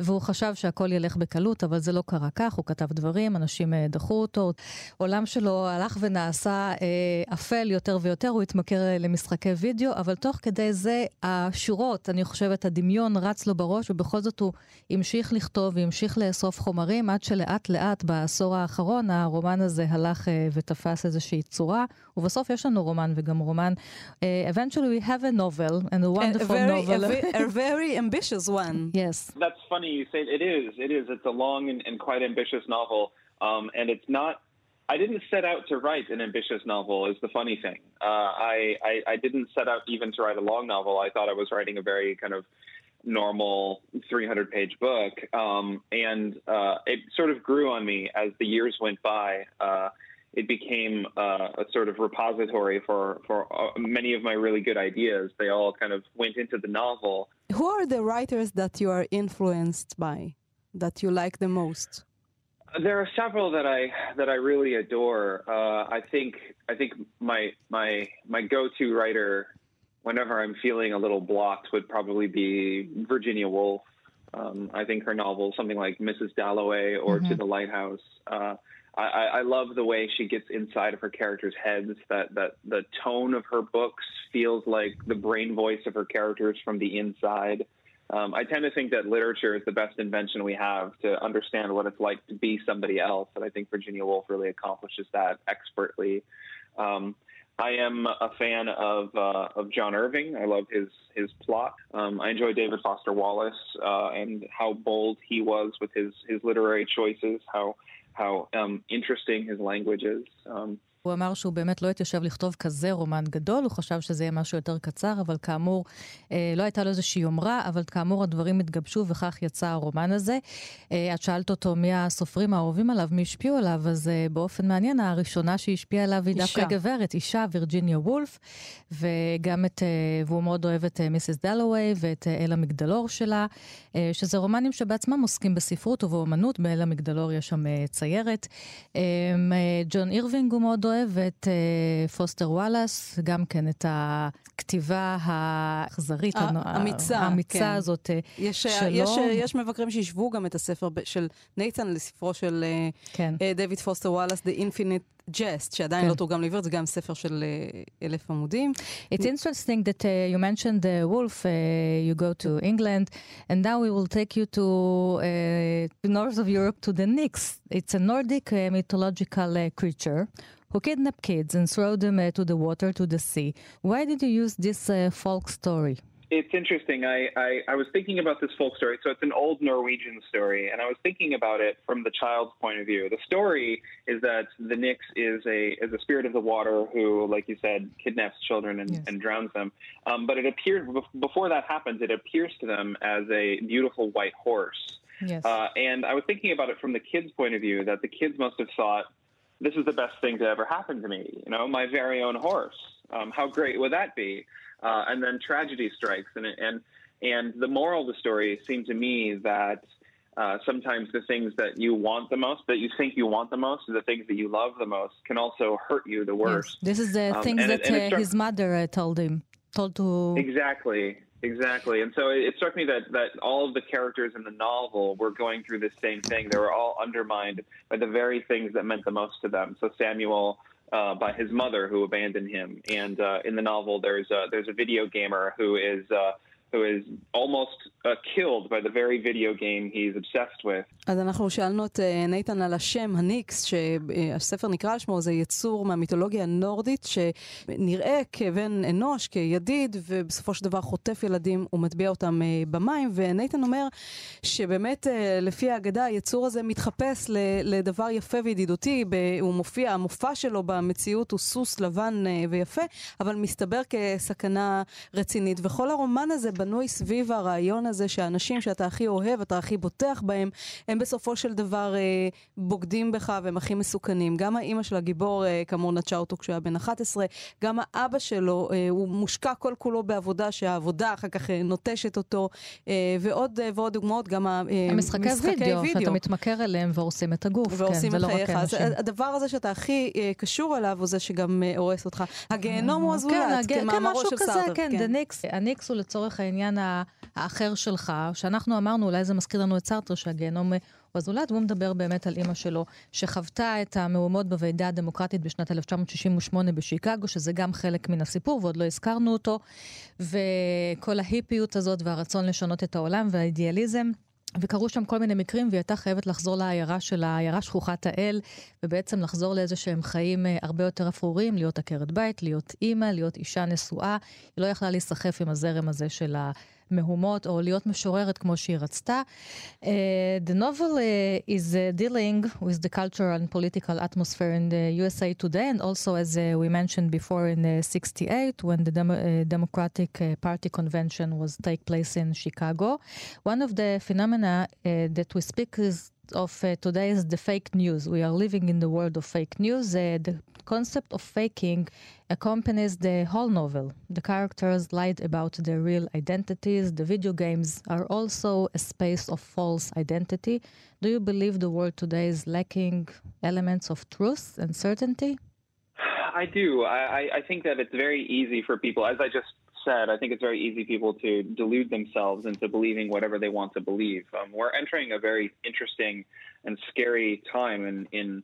והוא חשב שהכל ילך בקלות, אבל זה לא קרה כך, הוא כתב דברים, אנשים אה, דחו אותו. עולם שלו הלך ונעשה אה, אפל יותר ויותר, הוא התמכר אה, למשחקי וידאו, אבל תוך כדי זה השורות, אני חושבת, הדמיון רץ לו בראש, ובכל זאת הוא המשיך לכתוב והמשיך לאסוף חומרים, עד שלאט לאט בעשור האחרון הרומן הזה הלך אה, ותפס איזושהי צורה, ובסוף יש לנו רומן וגם רומן. Uh, eventually we have a novel, and a wonderful a very, novel. A, a very ambitious one. Yes. That's funny you say it is. It is. It's a long and, and quite ambitious novel, um, and it's not I didn't set out to write an ambitious novel. Is the funny thing. Uh, I, I, I didn't set out even to write a long novel. I thought I was writing a very kind of normal 300 page book. Um, and uh, it sort of grew on me as the years went by. Uh, it became uh, a sort of repository for, for uh, many of my really good ideas. They all kind of went into the novel. Who are the writers that you are influenced by, that you like the most? There are several that I that I really adore. Uh, I think I think my my my go-to writer whenever I'm feeling a little blocked would probably be Virginia Woolf. Um, I think her novel, something like Mrs. Dalloway or mm-hmm. To the Lighthouse. I, I, love the way she gets inside of her characters' heads. That that the tone of her books feels like the brain voice of her characters from the inside. Um, I tend to think that literature is the best invention we have to understand what it's like to be somebody else, and I think Virginia Woolf really accomplishes that expertly. Um, I am a fan of uh, of John Irving. I love his his plot. Um, I enjoy David Foster Wallace uh, and how bold he was with his his literary choices. How how um, interesting his language is. Um, הוא אמר שהוא באמת לא התיישב לכתוב כזה רומן גדול, הוא חשב שזה יהיה משהו יותר קצר, אבל כאמור, אה, לא הייתה לו איזושהי יומרה, אבל כאמור הדברים התגבשו וכך יצא הרומן הזה. אה, את שאלת אותו מי הסופרים האהובים עליו, מי השפיעו עליו, אז אה, באופן מעניין, הראשונה שהשפיעה עליו היא דווקא גברת, אישה, וירג'יניה וולף, וגם את, אה, והוא מאוד אוהב את אה, Mrs. דלווי ואת אה, אל המגדלור שלה, אה, שזה רומנים שבעצמם עוסקים בספרות ובאומנות, באל המגדלור יש שם אה, ציירת. אה, אה, ג'ון אירווינג הוא מאוד אוהב. ואת uh, פוסטר וואלאס, גם כן את הכתיבה האכזרית, האמיצה, האמיצה כן. הזאת יש, שלו. יש, יש מבקרים שהשוו גם את הספר של נייתן לספרו של כן. דויד פוסטר וואלאס, The Infinite Jest, שעדיין כן. לא תורגם לעברית, זה גם ספר של אלף עמודים. It's interesting that uh, you mentioned the Woolf, uh, you go to England, and now we will take you to uh, north of Europe to the Nix. It's a Nordic uh, mythological uh, creature. Who kidnap kids and throw them uh, to the water, to the sea. Why did you use this uh, folk story? It's interesting. I, I, I, was thinking about this folk story. So it's an old Norwegian story, and I was thinking about it from the child's point of view. The story is that the Nix is a is a spirit of the water who, like you said, kidnaps children and, yes. and drowns them. Um, but it appears before that happens, it appears to them as a beautiful white horse. Yes. Uh, and I was thinking about it from the kids' point of view that the kids must have thought this is the best thing to ever happen to me. You know, my very own horse. Um, how great would that be? Uh, and then tragedy strikes, and and and the moral of the story seemed to me that uh, sometimes the things that you want the most, that you think you want the most, the things that you love the most, can also hurt you the worst. Yes. This is the um, things that it, uh, his mother uh, told him, told to. Exactly. Exactly. And so it, struck me that, that all of the characters in the novel were going through the same thing. They were all undermined by the very things that meant the most to them. So Samuel, uh, by his mother who abandoned him. And uh, in the novel, there's a, there's a video gamer who is uh, who is almost uh, killed by the very video game he's obsessed with. אז אנחנו שאלנו את נייתן על השם, הניקס, שהספר נקרא על שמו, זה יצור מהמיתולוגיה הנורדית, שנראה כבן אנוש, כידיד, ובסופו של דבר חוטף ילדים ומטביע אותם במים, ונייתן אומר שבאמת לפי האגדה היצור הזה מתחפש לדבר יפה וידידותי, הוא מופיע, המופע שלו במציאות הוא סוס לבן ויפה, אבל מסתבר כסכנה רצינית, וכל הרומן הזה בנוי סביב הרעיון הזה שהאנשים שאתה הכי אוהב, אתה הכי בוטח בהם, הם בסופו של דבר אה, בוגדים בך והם הכי מסוכנים. גם האימא של הגיבור, אה, כאמור, נטשה אותו כשהוא היה בן 11, גם האבא שלו, אה, הוא מושקע כל כולו בעבודה, שהעבודה אחר כך אה, נוטשת אותו, אה, ועוד אה, ועוד דוגמאות, גם המשחקי וידאו, וידאו, שאתה מתמכר אליהם והורסים את הגוף, והורסים כן, את חייך. לא אז הדבר הזה שאתה הכי אה, קשור אליו הוא זה שגם אה, הורס אותך. הגיהנום הוא הזולת, כן, כמאמרו כן, של סארטר. כן, משהו כזה, כן, הניקס הוא לצורך העניין האחר שלך, שאנחנו אמרנו, אולי זה מזכיר לנו את סארטר, שהגיהנום הוא הזולת, והוא מדבר באמת על אימא שלו, שחוותה את המהומות בוועידה הדמוקרטית בשנת 1968 בשיקגו, שזה גם חלק מן הסיפור, ועוד לא הזכרנו אותו, וכל ההיפיות הזאת והרצון לשנות את העולם והאידיאליזם. וקרו שם כל מיני מקרים, והיא הייתה חייבת לחזור לעיירה שלה, העיירה שכוחת האל, ובעצם לחזור לאיזה שהם חיים אה, הרבה יותר אפורים, להיות עקרת בית, להיות אימא, להיות אישה נשואה. היא לא יכלה להיסחף עם הזרם הזה של ה... מהומות או להיות משוררת כמו שהיא רצתה. Uh, the novel uh, is uh, dealing with the cultural and political atmosphere in the USA today and also as uh, we mentioned before in uh, 68 when the Demo uh, Democratic uh, Party convention was take place in Chicago. One of the phenomena uh, that we speak is of uh, today is the fake news. We are living in the world of fake news. Uh, the concept of faking accompanies the whole novel. The characters lied about their real identities. The video games are also a space of false identity. Do you believe the world today is lacking elements of truth and certainty? I do. I, I think that it's very easy for people, as I just said, I think it's very easy people to delude themselves into believing whatever they want to believe. Um, we're entering a very interesting and scary time in in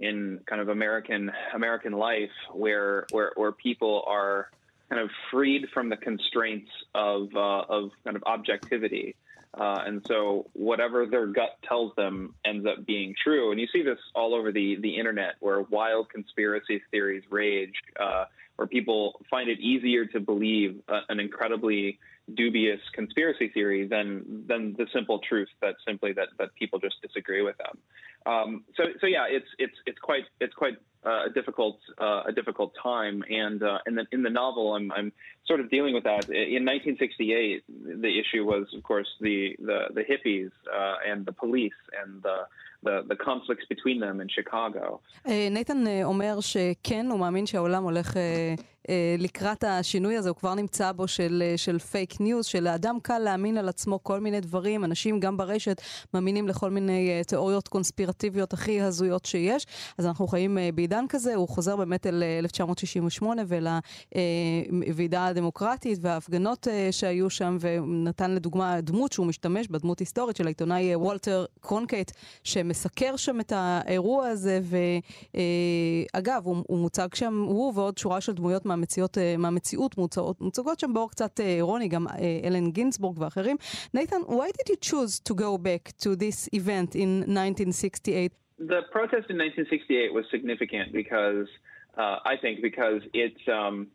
in kind of American American life where where where people are kind of freed from the constraints of uh, of kind of objectivity. Uh, and so whatever their gut tells them ends up being true. And you see this all over the, the internet where wild conspiracy theories rage. Uh, where people find it easier to believe uh, an incredibly dubious conspiracy theory than than the simple truth that simply that that people just disagree with them. Um, so so yeah, it's it's it's quite it's quite uh, a difficult uh, a difficult time, and uh, in the in the novel, I'm I'm sort of dealing with that. In 1968, the issue was, of course, the the, the hippies uh, and the police and the the, the between them in Chicago. נייתן אומר שכן, הוא מאמין שהעולם הולך אה, לקראת השינוי הזה, הוא כבר נמצא בו של, אה, של fake news, שלאדם קל להאמין על עצמו כל מיני דברים, אנשים גם ברשת מאמינים לכל מיני אה, תיאוריות קונספירטיביות הכי הזויות שיש, אז אנחנו חיים בעידן כזה, הוא חוזר באמת אל 1968 ולוועידה הדמוקרטית וההפגנות שהיו שם, ונתן לדוגמה דמות שהוא משתמש בה, דמות היסטורית של העיתונאי וולטר קרונקייט, שמסקר שם את האירוע הזה, ואגב, הוא, הוא מוצג שם, הוא ועוד שורה של דמויות מהמציאות, מהמציאות מוצאות, מוצגות שם באור קצת אירוני, גם אלן גינצבורג ואחרים. נייתן, why did you choose to go back to this event in 1968? The protest in 1968 was significant because, uh, I think, because it, um,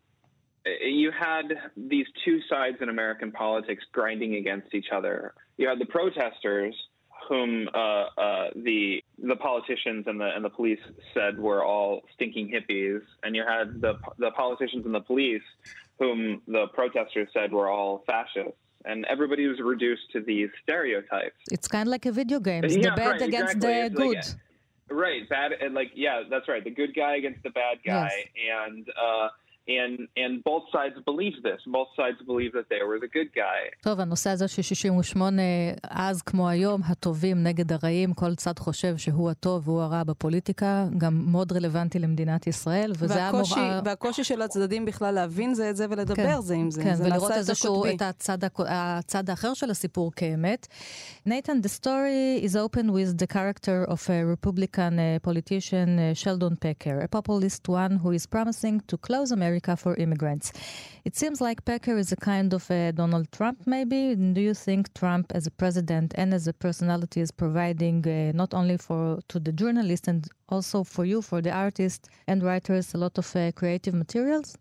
you had these two sides in American politics grinding against each other. You had the protesters whom uh, uh, the the politicians and the and the police said were all stinking hippies, and you had the the politicians and the police whom the protesters said were all fascists. And everybody was reduced to these stereotypes. It's kind of like a video game. Yeah, the bad right, against exactly. the good. Like, right, bad. And like yeah, that's right. The good guy against the bad guy, yes. and uh, And, and both sides believe this, both sides believe that they were the good guy. טוב, הנושא הזה של 68, אז כמו היום, הטובים נגד הרעים, כל צד חושב שהוא הטוב והוא הרע בפוליטיקה, גם מאוד רלוונטי למדינת ישראל, וזה והקושי, המורא... והקושי של הצדדים בכלל להבין זה את זה ולדבר כן, זה עם זה. כן, זה ולראות איזשהו, את הצד, הצד האחר של הסיפור כאמת. נייתן, the story is open with the character of a Republican politician, Sheldon Pecker, a populist one who is promising to close America America for immigrants. It seems like Pecker is a kind of a Donald Trump, maybe. Do you think Trump, as a president and as a personality, is providing uh, not only for to the journalists and also for you, for the artists and writers, a lot of uh, creative materials?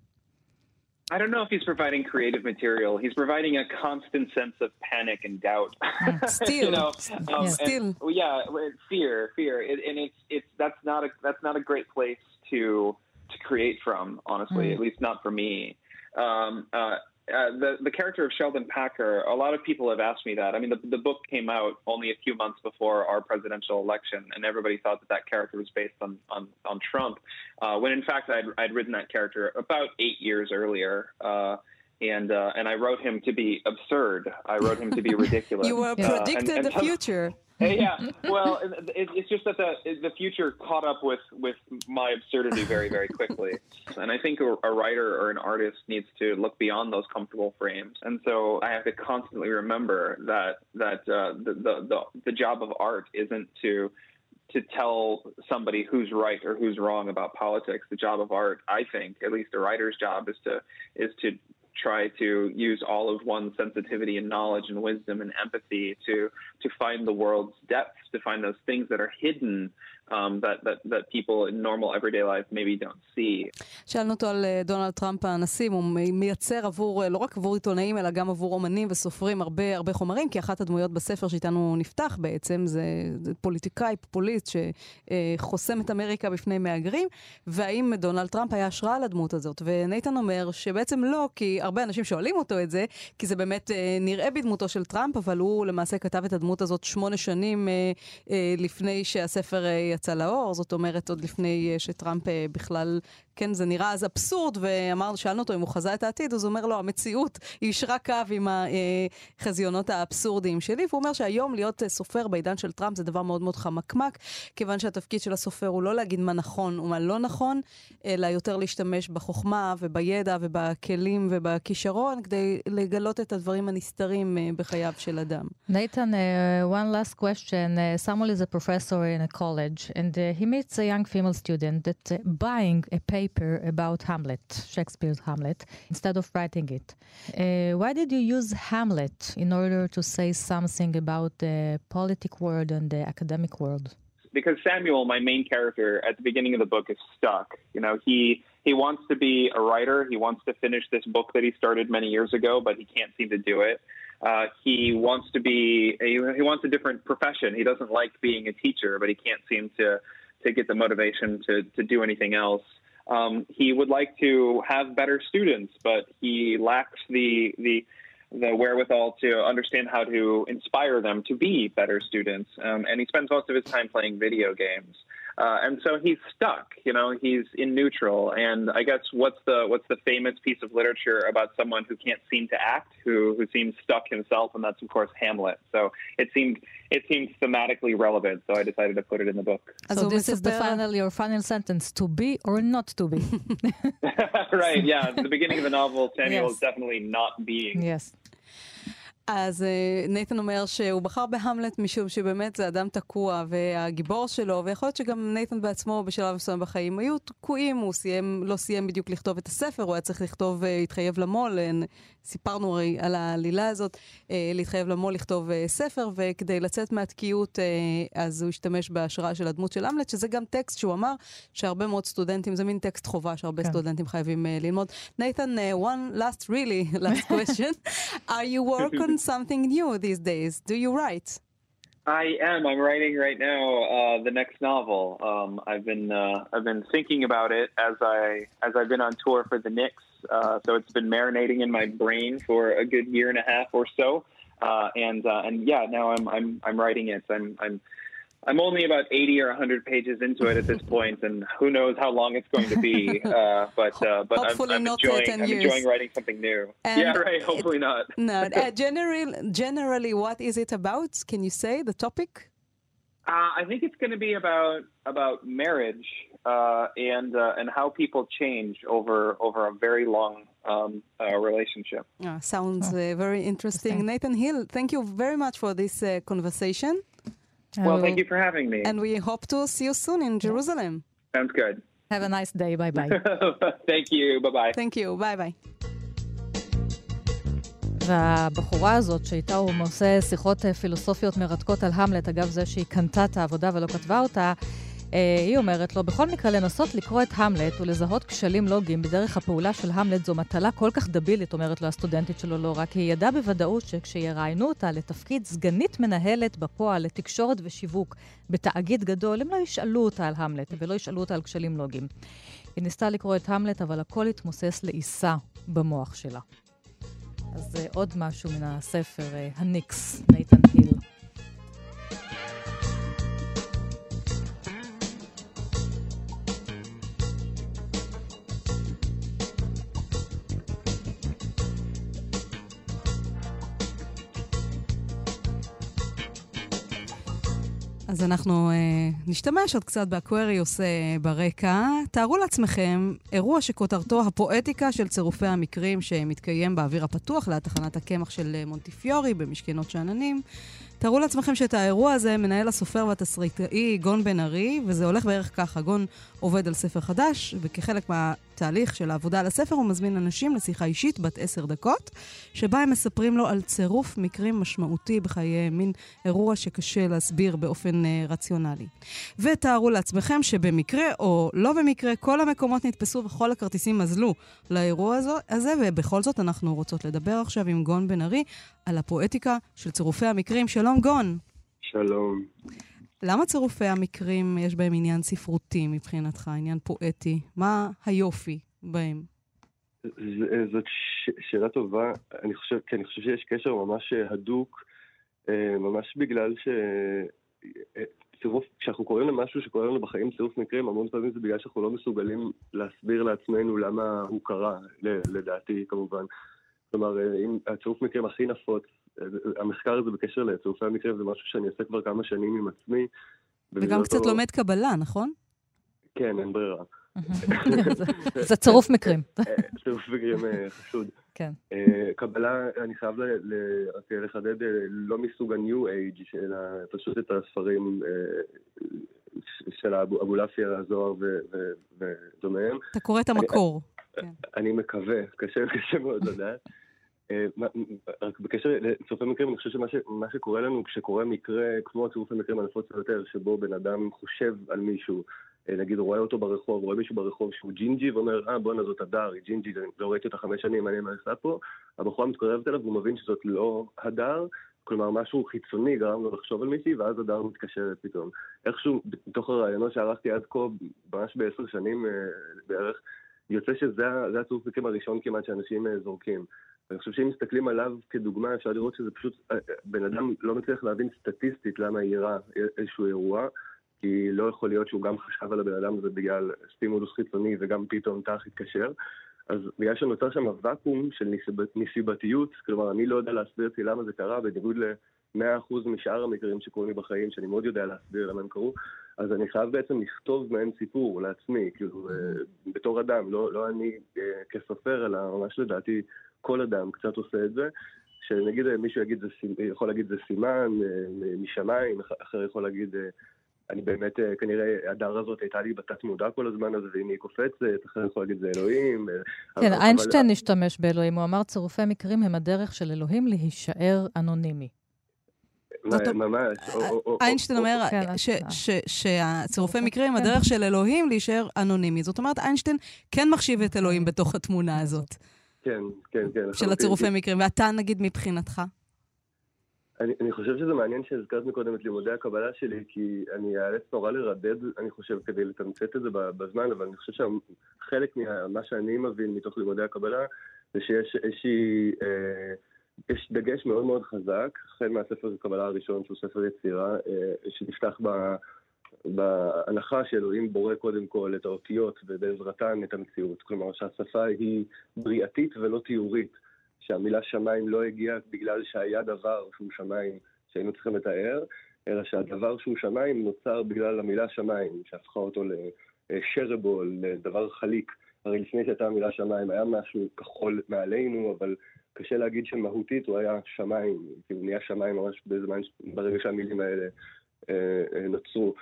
I don't know if he's providing creative material. He's providing a constant sense of panic and doubt. Still, you know, um, still, and, yeah, fear, fear, it, and it's it's that's not a that's not a great place to to create from, honestly, mm. at least not for me. Um, uh, uh, the the character of Sheldon Packer, a lot of people have asked me that. I mean, the the book came out only a few months before our presidential election, and everybody thought that that character was based on on, on Trump, uh, when in fact I'd I'd written that character about eight years earlier. Uh, and uh, and I wrote him to be absurd. I wrote him to be ridiculous. you were predicted uh, and, and the future. Yeah, well, it, it's just that the the future caught up with with my absurdity very very quickly, and I think a, a, writer or an artist needs to look beyond those comfortable frames, and so I have to constantly remember that that uh, the, the the the job of art isn't to to tell somebody who's right or who's wrong about politics. The job of art, I think, at least a writer's job, is to is to try to use all of one's sensitivity and knowledge and wisdom and empathy to to find the world's depths, to find those things that are hidden um, that, that, that people in normal everyday life maybe don't see. שאלנו אותו על דונלד טראמפ הנשיא, הוא מייצר עבור, לא רק עבור עיתונאים, אלא גם עבור אומנים וסופרים הרבה הרבה חומרים, כי אחת הדמויות בספר שאיתנו נפתח בעצם זה, זה פוליטיקאי, פופוליסט, שחוסם את אמריקה בפני מהגרים, והאם דונלד טראמפ היה השראה לדמות הזאת. ונייתן אומר שבעצם לא, כי הרבה אנשים שואלים אותו את זה, כי זה באמת נראה בדמותו של טראמפ, אבל הוא למעשה כתב את הדמות הזאת שמונה שנים לפני שהספר יצא לאור, זאת אומרת, עוד לפני שטראמפ בכלל כן, זה נראה אז אבסורד, ואמרנו, שאלנו אותו אם הוא חזה את העתיד, אז הוא אומר, לא, המציאות היא ישרה קו עם החזיונות האבסורדיים שלי, והוא אומר שהיום להיות סופר בעידן של טראמפ זה דבר מאוד מאוד חמקמק, כיוון שהתפקיד של הסופר הוא לא להגיד מה נכון ומה לא נכון, אלא יותר להשתמש בחוכמה ובידע ובכלים ובכישרון, כדי לגלות את הדברים הנסתרים בחייו של אדם. נייתן, one last question. Uh, Samuel is a professor in a college, and he meets a young female student that uh, buying a paper paper about Hamlet, Shakespeare's Hamlet, instead of writing it. Uh, why did you use Hamlet in order to say something about the politic world and the academic world? Because Samuel, my main character at the beginning of the book, is stuck. You know, he he wants to be a writer. He wants to finish this book that he started many years ago, but he can't seem to do it. Uh, he wants to be a, he wants a different profession. He doesn't like being a teacher, but he can't seem to to get the motivation to to do anything else. Um, he would like to have better students, but he lacks the the the wherewithal to understand how to inspire them to be better students. Um, and he spends most of his time playing video games. Uh, and so he's stuck, you know, he's in neutral. And I guess what's the what's the famous piece of literature about someone who can't seem to act, who who seems stuck himself, and that's of course Hamlet. So it seemed it seemed thematically relevant, so I decided to put it in the book. So this is the final your final sentence: to be or not to be. right? Yeah. At the beginning of the novel, Samuel yes. is definitely not being. Yes. אז נייתן אומר שהוא בחר בהמלט משום שבאמת זה אדם תקוע והגיבור שלו, ויכול להיות שגם נייתן בעצמו בשלב מסוים בחיים היו תקועים, הוא סיים, לא סיים בדיוק לכתוב את הספר, הוא היה צריך לכתוב, התחייב למו"ל, סיפרנו הרי על העלילה הזאת, להתחייב למו"ל לכתוב ספר, וכדי לצאת מהתקיעות אז הוא השתמש בהשראה של הדמות של המלט, שזה גם טקסט שהוא אמר שהרבה מאוד סטודנטים, זה מין טקסט חובה שהרבה כן. סטודנטים חייבים ללמוד. נייתן, one last really, last question. Are you work on something new these days. Do you write? I am. I'm writing right now uh, the next novel. Um, I've been uh, I've been thinking about it as I as I've been on tour for the Knicks. Uh, so it's been marinating in my brain for a good year and a half or so. Uh, and uh, and yeah, now I'm I'm I'm writing it. I'm I'm I'm only about 80 or 100 pages into it at this point, and who knows how long it's going to be. Uh, but uh, but I'm, I'm enjoying I'm enjoying writing something new. And yeah, right. Hopefully it, not. no. Uh, generally, generally, what is it about? Can you say the topic? Uh, I think it's going to be about about marriage uh, and uh, and how people change over over a very long um, relationship. Ah, sounds very interesting. Nathan Hill, thank you very much for this conversation. Well, thank you for having me. And we hope to see you soon in Jerusalem. Sounds good. Have a nice day. Bye bye. thank you. Bye bye. Thank you. Bye bye. והבחורה הזאת, שאיתה הוא עושה שיחות פילוסופיות מרתקות על המלט, אגב זה שהיא קנתה את העבודה ולא כתבה אותה, אה, היא אומרת לו, בכל מקרה לנסות לקרוא את המלט ולזהות כשלים לוגיים בדרך הפעולה של המלט זו מטלה כל כך דבילית, אומרת לו הסטודנטית שלו לא רק, היא ידעה בוודאות שכשיראיינו אותה לתפקיד סגנית מנהלת בפועל לתקשורת ושיווק בתאגיד גדול, הם לא ישאלו אותה על המלט ולא ישאלו אותה על כשלים לוגיים. היא ניסתה לקרוא את המלט, אבל הכל התמוסס לעיסה במוח שלה. אז uh, עוד משהו מן הספר, uh, הניקס, נייתן היל. אז אנחנו אה, נשתמש עוד קצת באקווריוס אה, ברקע. תארו לעצמכם אירוע שכותרתו הפואטיקה של צירופי המקרים שמתקיים באוויר הפתוח ליד תחנת הקמח של אה, מונטיפיורי במשכנות שאננים. תארו לעצמכם שאת האירוע הזה מנהל הסופר והתסריטאי גון בן ארי, וזה הולך בערך ככה. גון עובד על ספר חדש, וכחלק מהתהליך של העבודה על הספר הוא מזמין אנשים לשיחה אישית בת עשר דקות, שבה הם מספרים לו על צירוף מקרים משמעותי בחייהם, מין אירוע שקשה להסביר באופן uh, רציונלי. ותארו לעצמכם שבמקרה או לא במקרה, כל המקומות נתפסו וכל הכרטיסים מזלו לאירוע הזה, ובכל זאת אנחנו רוצות לדבר עכשיו עם גון בן ארי על הפואטיקה של צירופי המקרים. שלום גון. שלום. למה צירופי המקרים יש בהם עניין ספרותי מבחינתך, עניין פואטי? מה היופי בהם? זאת ש... שאלה טובה. אני חושב, כי אני חושב שיש קשר ממש הדוק, אה, ממש בגלל ש... אה, צירוף, כשאנחנו קוראים למשהו שקורה לנו בחיים צירוף מקרים, המון פעמים זה בגלל שאנחנו לא מסוגלים להסביר לעצמנו למה הוא קרה, לדעתי כמובן. כלומר, אה, אם הצירוף מקרים הכי נפוץ המחקר הזה בקשר לצירופי המקרה זה משהו שאני עושה כבר כמה שנים עם עצמי. וגם קצת לומד קבלה, נכון? כן, אין ברירה. זה צירוף מקרים. אה, צירוף מקרים אה, חשוד. כן. אה, קבלה, אני חייב לחדד, לא מסוג ה-new age, אלא פשוט את הספרים של אבולעפיה, הזוהר ודומיהם. אתה קורא את המקור. אני מקווה, קשה מאוד לדעת. אה, רק בקשר לצירופי מקרים, אני חושב שמה שקורה לנו כשקורה מקרה, כמו הצירופי מקרים הנפוץ ביותר, שבו בן אדם חושב על מישהו, אה, נגיד רואה אותו ברחוב, רואה מישהו ברחוב שהוא ג'ינג'י, ואומר, אה בואנה זאת הדר, היא ג'ינג'י, לא ראיתי אותה חמש שנים, מעניין מה עושה פה, הבחורה מתקרבת אליו והוא מבין שזאת לא הדר, כלומר משהו חיצוני גרם לו לחשוב על מישהי, ואז הדר מתקשרת פתאום. איכשהו, בתוך הרעיונות שערכתי עד כה, ממש בעשר שנים אה, בערך, יוצא שזה הצירוף מקרים הראשון כמעט שאנשים זורקים. אני חושב שאם מסתכלים עליו כדוגמה, אפשר לראות שזה פשוט, אה, אה, בן אדם לא מצליח להבין סטטיסטית למה אירע איזשהו אירוע, כי לא יכול להיות שהוא גם חשב על הבן אדם הזה בגלל סטימולוס חיצוני וגם פתאום תח התקשר. אז בגלל שנוצר שם ואקום של נסיבתיות, כלומר, אני לא יודע להסביר אותי למה זה קרה, בניגוד ל-100% משאר המקרים שקורים לי בחיים, שאני מאוד יודע להסביר למה הם קרו, אז אני חייב בעצם לכתוב מהם סיפור לעצמי, כאילו, אה, בתור אדם, לא, לא אני כסופר, אלא ממש לדעתי כל אדם קצת עושה את זה. שנגיד מישהו יגיד, זה, יכול להגיד זה סימן אה, משמיים, אחר יכול להגיד, אה, אני באמת, אה, כנראה הדר הזאת הייתה לי בתת מודע כל הזמן הזה, והנה היא קופצת, אחר יכול להגיד זה אלוהים. כן, אבל, איינשטיין אבל... השתמש באלוהים, הוא אמר צירופי מקרים הם הדרך של אלוהים להישאר אנונימי. ממש. איינשטיין אומר כן, שהצירופי מקרים הדרך של אלוהים להישאר אנונימי. זאת אומרת, איינשטיין כן מחשיב את אלוהים בתוך התמונה הזאת. כן, כן, כן. של הצירופי כן. מקרים. ואתה, נגיד, מבחינתך? אני, אני חושב שזה מעניין שהזכרת מקודם את לימודי הקבלה שלי, כי אני אאלץ נורא לרדד, אני חושב, כדי לתמצת את זה בזמן, אבל אני חושב שחלק ממה שאני מבין מתוך לימודי הקבלה, זה שיש איזושהי... אה, יש דגש מאוד מאוד חזק, החל מהספר הקבלה הראשון, שהוא ספר יצירה, אה, שנפתח ב... בהנחה שאלוהים בורא קודם כל את האותיות ובעזרתן את המציאות. כלומר שהשפה היא בריאתית ולא תיאורית. שהמילה שמיים לא הגיעה בגלל שהיה דבר שהוא שמיים שהיינו צריכים לתאר, אלא שהדבר שהוא שמיים נוצר בגלל המילה שמיים, שהפכה אותו לשרבול, לדבר חליק. הרי לפני שהייתה המילה שמיים היה משהו כחול מעלינו, אבל קשה להגיד שמהותית הוא היה שמיים, כי הוא נהיה שמיים ממש בזמן, ברגע שהמילים האלה אה, אה, נוצרו.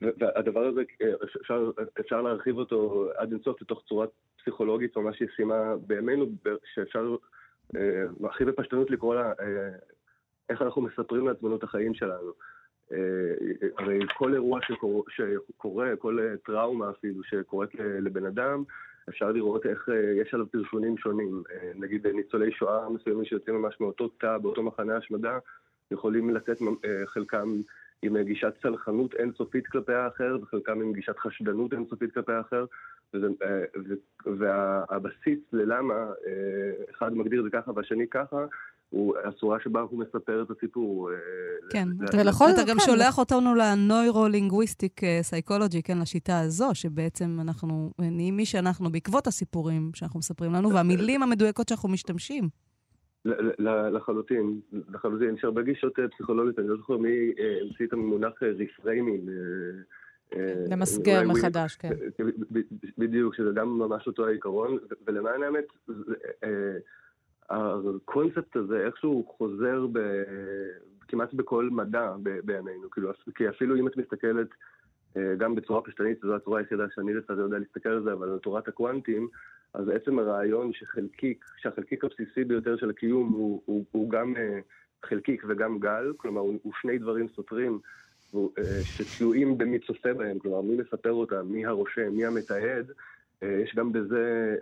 והדבר הזה, אה, אפשר, אפשר להרחיב אותו עד אינסוף לתוך צורה פסיכולוגית ממש ישימה בימינו, שאפשר הכי בפשטנות לקרוא לה איך אנחנו מספרים לעצמנו את החיים שלנו. הרי כל אירוע שקורה, כל טראומה אפילו שקורית לבן אדם, אפשר לראות איך יש עליו פרשונים שונים. נגיד ניצולי שואה מסוימים שיוצאים ממש מאותו תא, באותו מחנה השמדה, יכולים לתת חלקם עם גישת סלחנות אינסופית כלפי האחר, וחלקם עם גישת חשדנות אינסופית כלפי האחר, אה, והבסיס ללמה אה, אחד מגדיר את זה ככה והשני ככה, הוא הצורה שבה הוא מספר את הסיפור. אה, כן, ולכל אתה גם כן. שולח אותנו לנוירו-לינגוויסטיק סייקולוגי, כן, לשיטה הזו, שבעצם אנחנו נהיים מי שאנחנו בעקבות הסיפורים שאנחנו מספרים לנו, והמילים המדויקות שאנחנו משתמשים. לחלוטין, לחלוטין. יש הרבה גישות פסיכולוגיות, אני לא זוכר מי המציא את המונח reframing. למסגר מחדש, כן. בדיוק, שזה גם ממש אותו העיקרון, ולמען האמת, הקונספט הזה איכשהו חוזר ב, כמעט בכל מדע בימינו, כאילו, כי אפילו אם את מסתכלת אה, גם בצורה פשטנית, זו הצורה היחידה שאני לצד יודע להסתכל על זה, אבל על תורת הקוונטים, אז עצם הרעיון שחלקיק, שהחלקיק הבסיסי ביותר של הקיום הוא, הוא, הוא גם אה, חלקיק וגם גל, כלומר הוא, הוא שני דברים סותרים אה, שתלויים במי צופה בהם, כלומר מי מספר אותם, מי הרושם, מי המתעד, יש גם בזה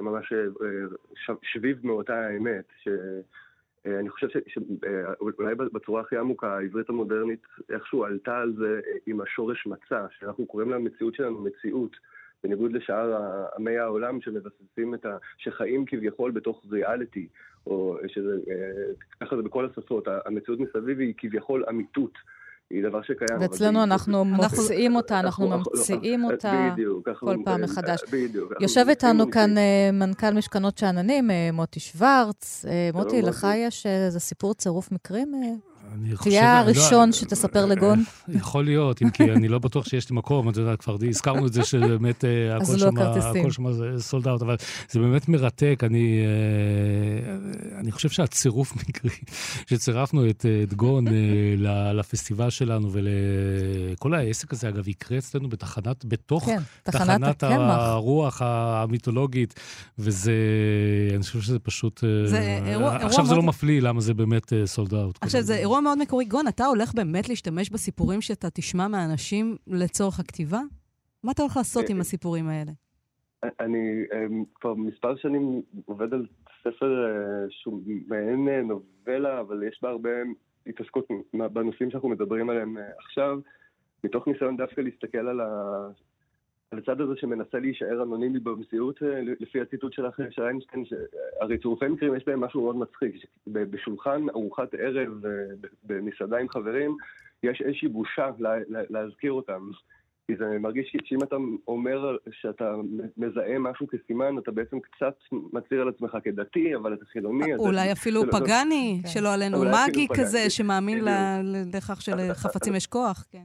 ממש שביב מאותה האמת, ש... אה, אני חושב שאולי בצורה הכי עמוקה, העברית המודרנית איכשהו עלתה על זה אה, עם השורש מצע, שאנחנו קוראים למציאות שלנו מציאות, בניגוד לשאר עמי העולם שמבססים את ה... שחיים כביכול בתוך ריאליטי, או שזה, אה, ככה זה בכל השפות, המציאות מסביב היא כביכול אמיתות. היא דבר שקיים. ואצלנו אנחנו מוצאים אותה, אנחנו ממציאים אותה כל פעם מחדש. יושב איתנו כאן אה, מנכ"ל משכנות שאננים, אה, מוטי שוורץ. אה, מוטי, לך יש איזה סיפור צירוף מקרים? תהיה הראשון לא, שתספר לגון? יכול להיות, אם כי אני לא בטוח שיש לי מקום, את יודעת, כבר הזכרנו את זה שבאמת אה, הכל לא שם זה סולד אאוט, אבל זה באמת מרתק. אני, אה, אני חושב שהצירוף מקרי, שצירפנו את, את גון אה, לפסטיבל שלנו ולכל העסק הזה, אגב, יקרה אצלנו בתחנת, בתוך כן, תחנת הרוח המיתולוגית, וזה, אני חושב שזה פשוט... זה אירוע... עכשיו זה לא מפליא למה זה באמת סולד אאוט. עכשיו, זה אירוע מאוד מקורי. גון, אתה הולך באמת להשתמש בסיפורים שאתה תשמע מהאנשים לצורך הכתיבה? מה אתה הולך לעשות עם הסיפורים האלה? אני אמ, כבר מספר שנים עובד על ספר אה, שהוא מעין אה, נובלה, אבל יש בה הרבה התעסקות בנושאים שאנחנו מדברים עליהם אה, עכשיו, מתוך ניסיון דווקא להסתכל על על הצד הזה שמנסה להישאר אנונימי במציאות, אה, לפי הציטוט שלך, של איינשטיין, הרי צירופי מקרים יש בהם משהו מאוד מצחיק. בשולחן ארוחת ערב אה, במסעדה עם חברים, יש איזושהי בושה להזכיר אותם. כי זה מרגיש שאם אתה אומר שאתה מזהה משהו כסימן, אתה בעצם קצת מצהיר על עצמך כדתי, אבל אתה חילוני. אולי אפילו פגאני, שלא עלינו, מגי כזה, שמאמין לכך שלחפצים יש כוח, כן.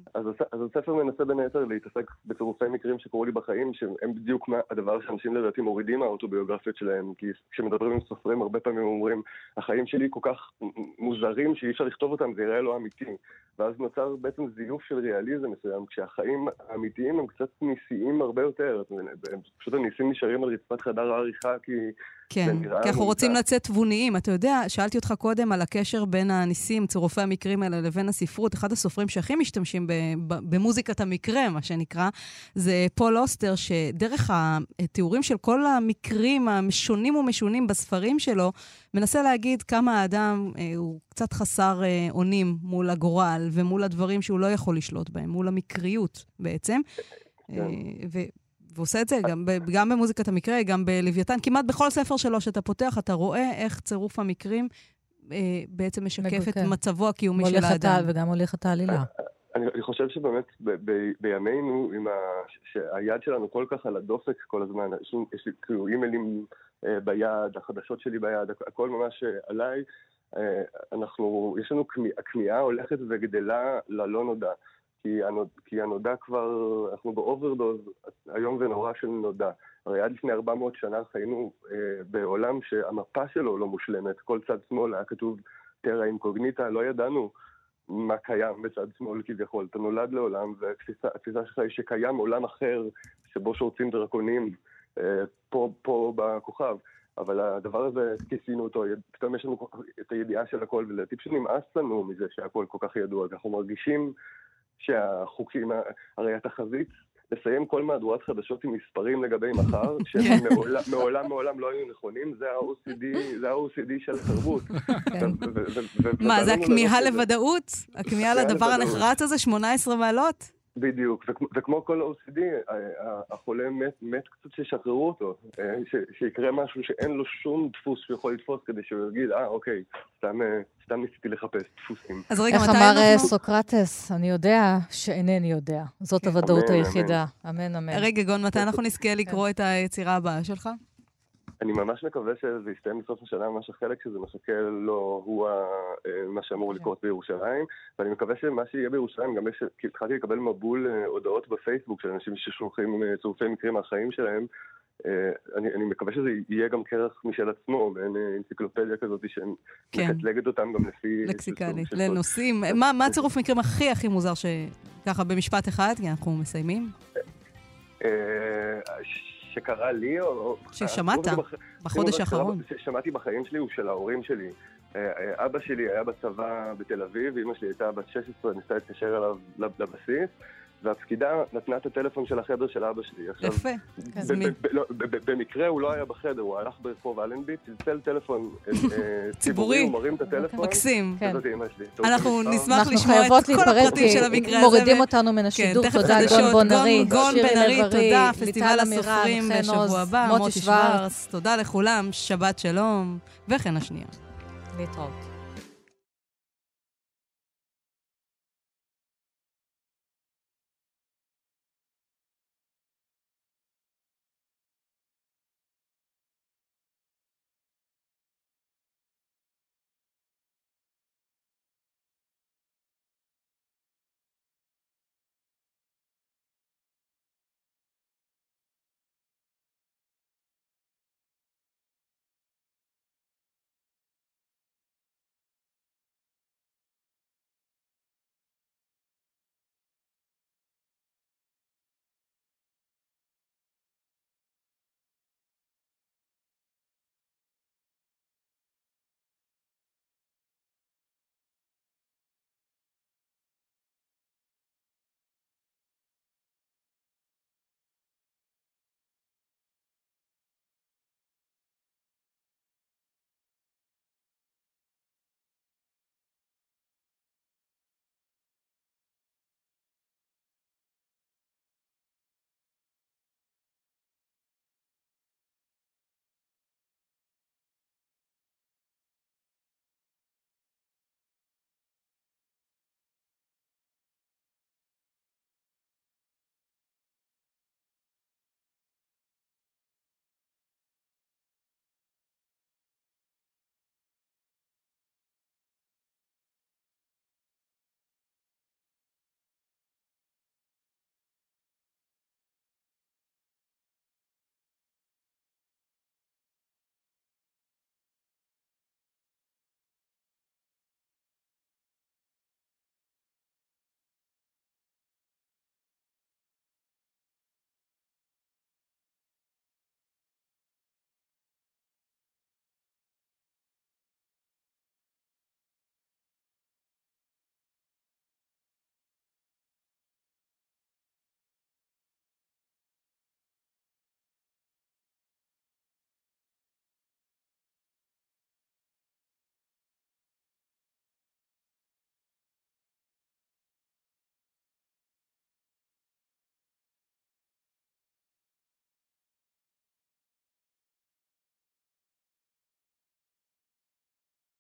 אז הספר מנסה בין היתר להתעסק בצירופי מקרים שקורו לי בחיים, שהם בדיוק הדבר שאנשים לדעתי מורידים מהאוטוביוגרפיות שלהם, כי כשמדברים עם סופרים, הרבה פעמים אומרים, החיים שלי כל כך מוזרים שאי אפשר לכתוב אותם, זה יראה לא אמיתי. ואז נוצר בעצם זיוף של ריאליזם מסוים, כשהחיים האמיתיים הם קצת ניסיים הרבה יותר. פשוט הניסים נשארים על רצפת חדר העריכה כי... כן, כי אנחנו רוצים לצאת תבוניים. אתה יודע, שאלתי אותך קודם על הקשר בין הניסים, צירופי המקרים האלה, לבין הספרות. אחד הסופרים שהכי משתמשים במוזיקת המקרה, מה שנקרא, זה פול אוסטר, שדרך התיאורים של כל המקרים המשונים ומשונים בספרים שלו, מנסה להגיד כמה האדם אה, הוא קצת חסר אה, אונים מול הגורל ומול הדברים שהוא לא יכול לשלוט בהם, מול המקריות בעצם. כן. אה, והוא עושה את זה גם, גם במוזיקת המקרה, גם בלוויתן. כמעט בכל ספר שלו שאתה פותח, אתה רואה איך צירוף המקרים אה, בעצם משקף את. מצבו הקיומי של האדם. וגם הוליך את העלילה. אני, אני חושב שבאמת ב, ב, בימינו, עם ה, שהיד שלנו כל כך על הדופק כל הזמן, יש לי, יש לי כאילו אימיילים אה, ביד, החדשות שלי ביד, הכל ממש אה, עליי, אה, אנחנו, יש לנו, הכמיהה הולכת וגדלה ללא נודע. כי, הנוד, כי הנודע כבר, אנחנו ב overdose איום ונורא של נודע. הרי עד לפני 400 שנה חיינו אה, בעולם שהמפה שלו לא מושלמת. כל צד שמאל היה כתוב טרה אינקוגניטה, לא ידענו מה קיים בצד שמאל כביכול. אתה נולד לעולם, והתפיסה שלך היא שקיים עולם אחר שבו שורצים דרקונים אה, פה, פה בכוכב. אבל הדבר הזה, כיסינו אותו, פתאום יש לנו את הידיעה של הכל, ולדעתי פשוט נמאס לנו מזה שהכל כל כך ידוע, אנחנו מרגישים שהחוקים, הרי התחזית, לסיים כל מהדורת חדשות עם מספרים לגבי מחר, שמעולם מעולם לא היו נכונים, זה ה-OCD, זה ה-OCD של התרבות. כן. מה, זה הכמיהה לוודאות? הכמיהה לדבר הנחרץ הזה, 18 מעלות? בדיוק, וכמו כל OCD, החולה מת, מת קצת שישחררו אותו, אה, שיקרה משהו שאין לו שום דפוס שהוא יכול לתפוס כדי שהוא יגיד, אה, אוקיי, סתם, אה, סתם ניסיתי לחפש דפוסים. אז רגע, אנחנו... איך אמר סוקרטס, אני יודע שאינני יודע. זאת הוודאות היחידה. אמן, אמן. רגע, גון, מתי אנחנו נזכה לקרוא את היצירה הבאה שלך? אני ממש מקווה שזה יסתיים בסוף השנה, ממש החלק שזה מחכה לו הוא ה, מה שאמור כן. לקרות בירושלים, ואני מקווה שמה שיהיה בירושלים, גם יש, כי התחלתי לקבל מבול הודעות בפייסבוק של אנשים ששולחים צירופי מקרים מהחיים שלהם, אה, אני, אני מקווה שזה יהיה גם כרך משל עצמו, מעין אה, אנציקלופדיה כזאת שמקטלגת כן. אותם גם לפי... לקסיקלי, לנושאים. מה, מה הצירוף מקרים הכי הכי מוזר שככה במשפט אחד, כי אנחנו מסיימים? אה, שקרה לי, או... ששמעת בחודש האחרון. ששמעתי בחיים שלי הוא של ההורים שלי. אבא שלי היה בצבא בתל אביב, אמא שלי הייתה בת 16, ניסתה להתקשר אליו לבסיס. והפקידה נתנה את הטלפון של החדר של אבא שלי. יפה. לא, במקרה הוא לא היה בחדר, הוא הלך ברחוב אלנבי, צלצל טלפון אה, ציבורי, הוא מרים את הטלפון. מקסים. כן. זאת אמא שלי. אנחנו נשמח לשמוע את כל הפרטים של המקרה הזה. מורידים אותנו מן השידור. תודה, גון בן ארי. גון בן ארי, תודה. פסטיבל הסופרים בשבוע הבא. מוטי שוורץ. תודה לכולם, שבת שלום, וכן השנייה. להתראות.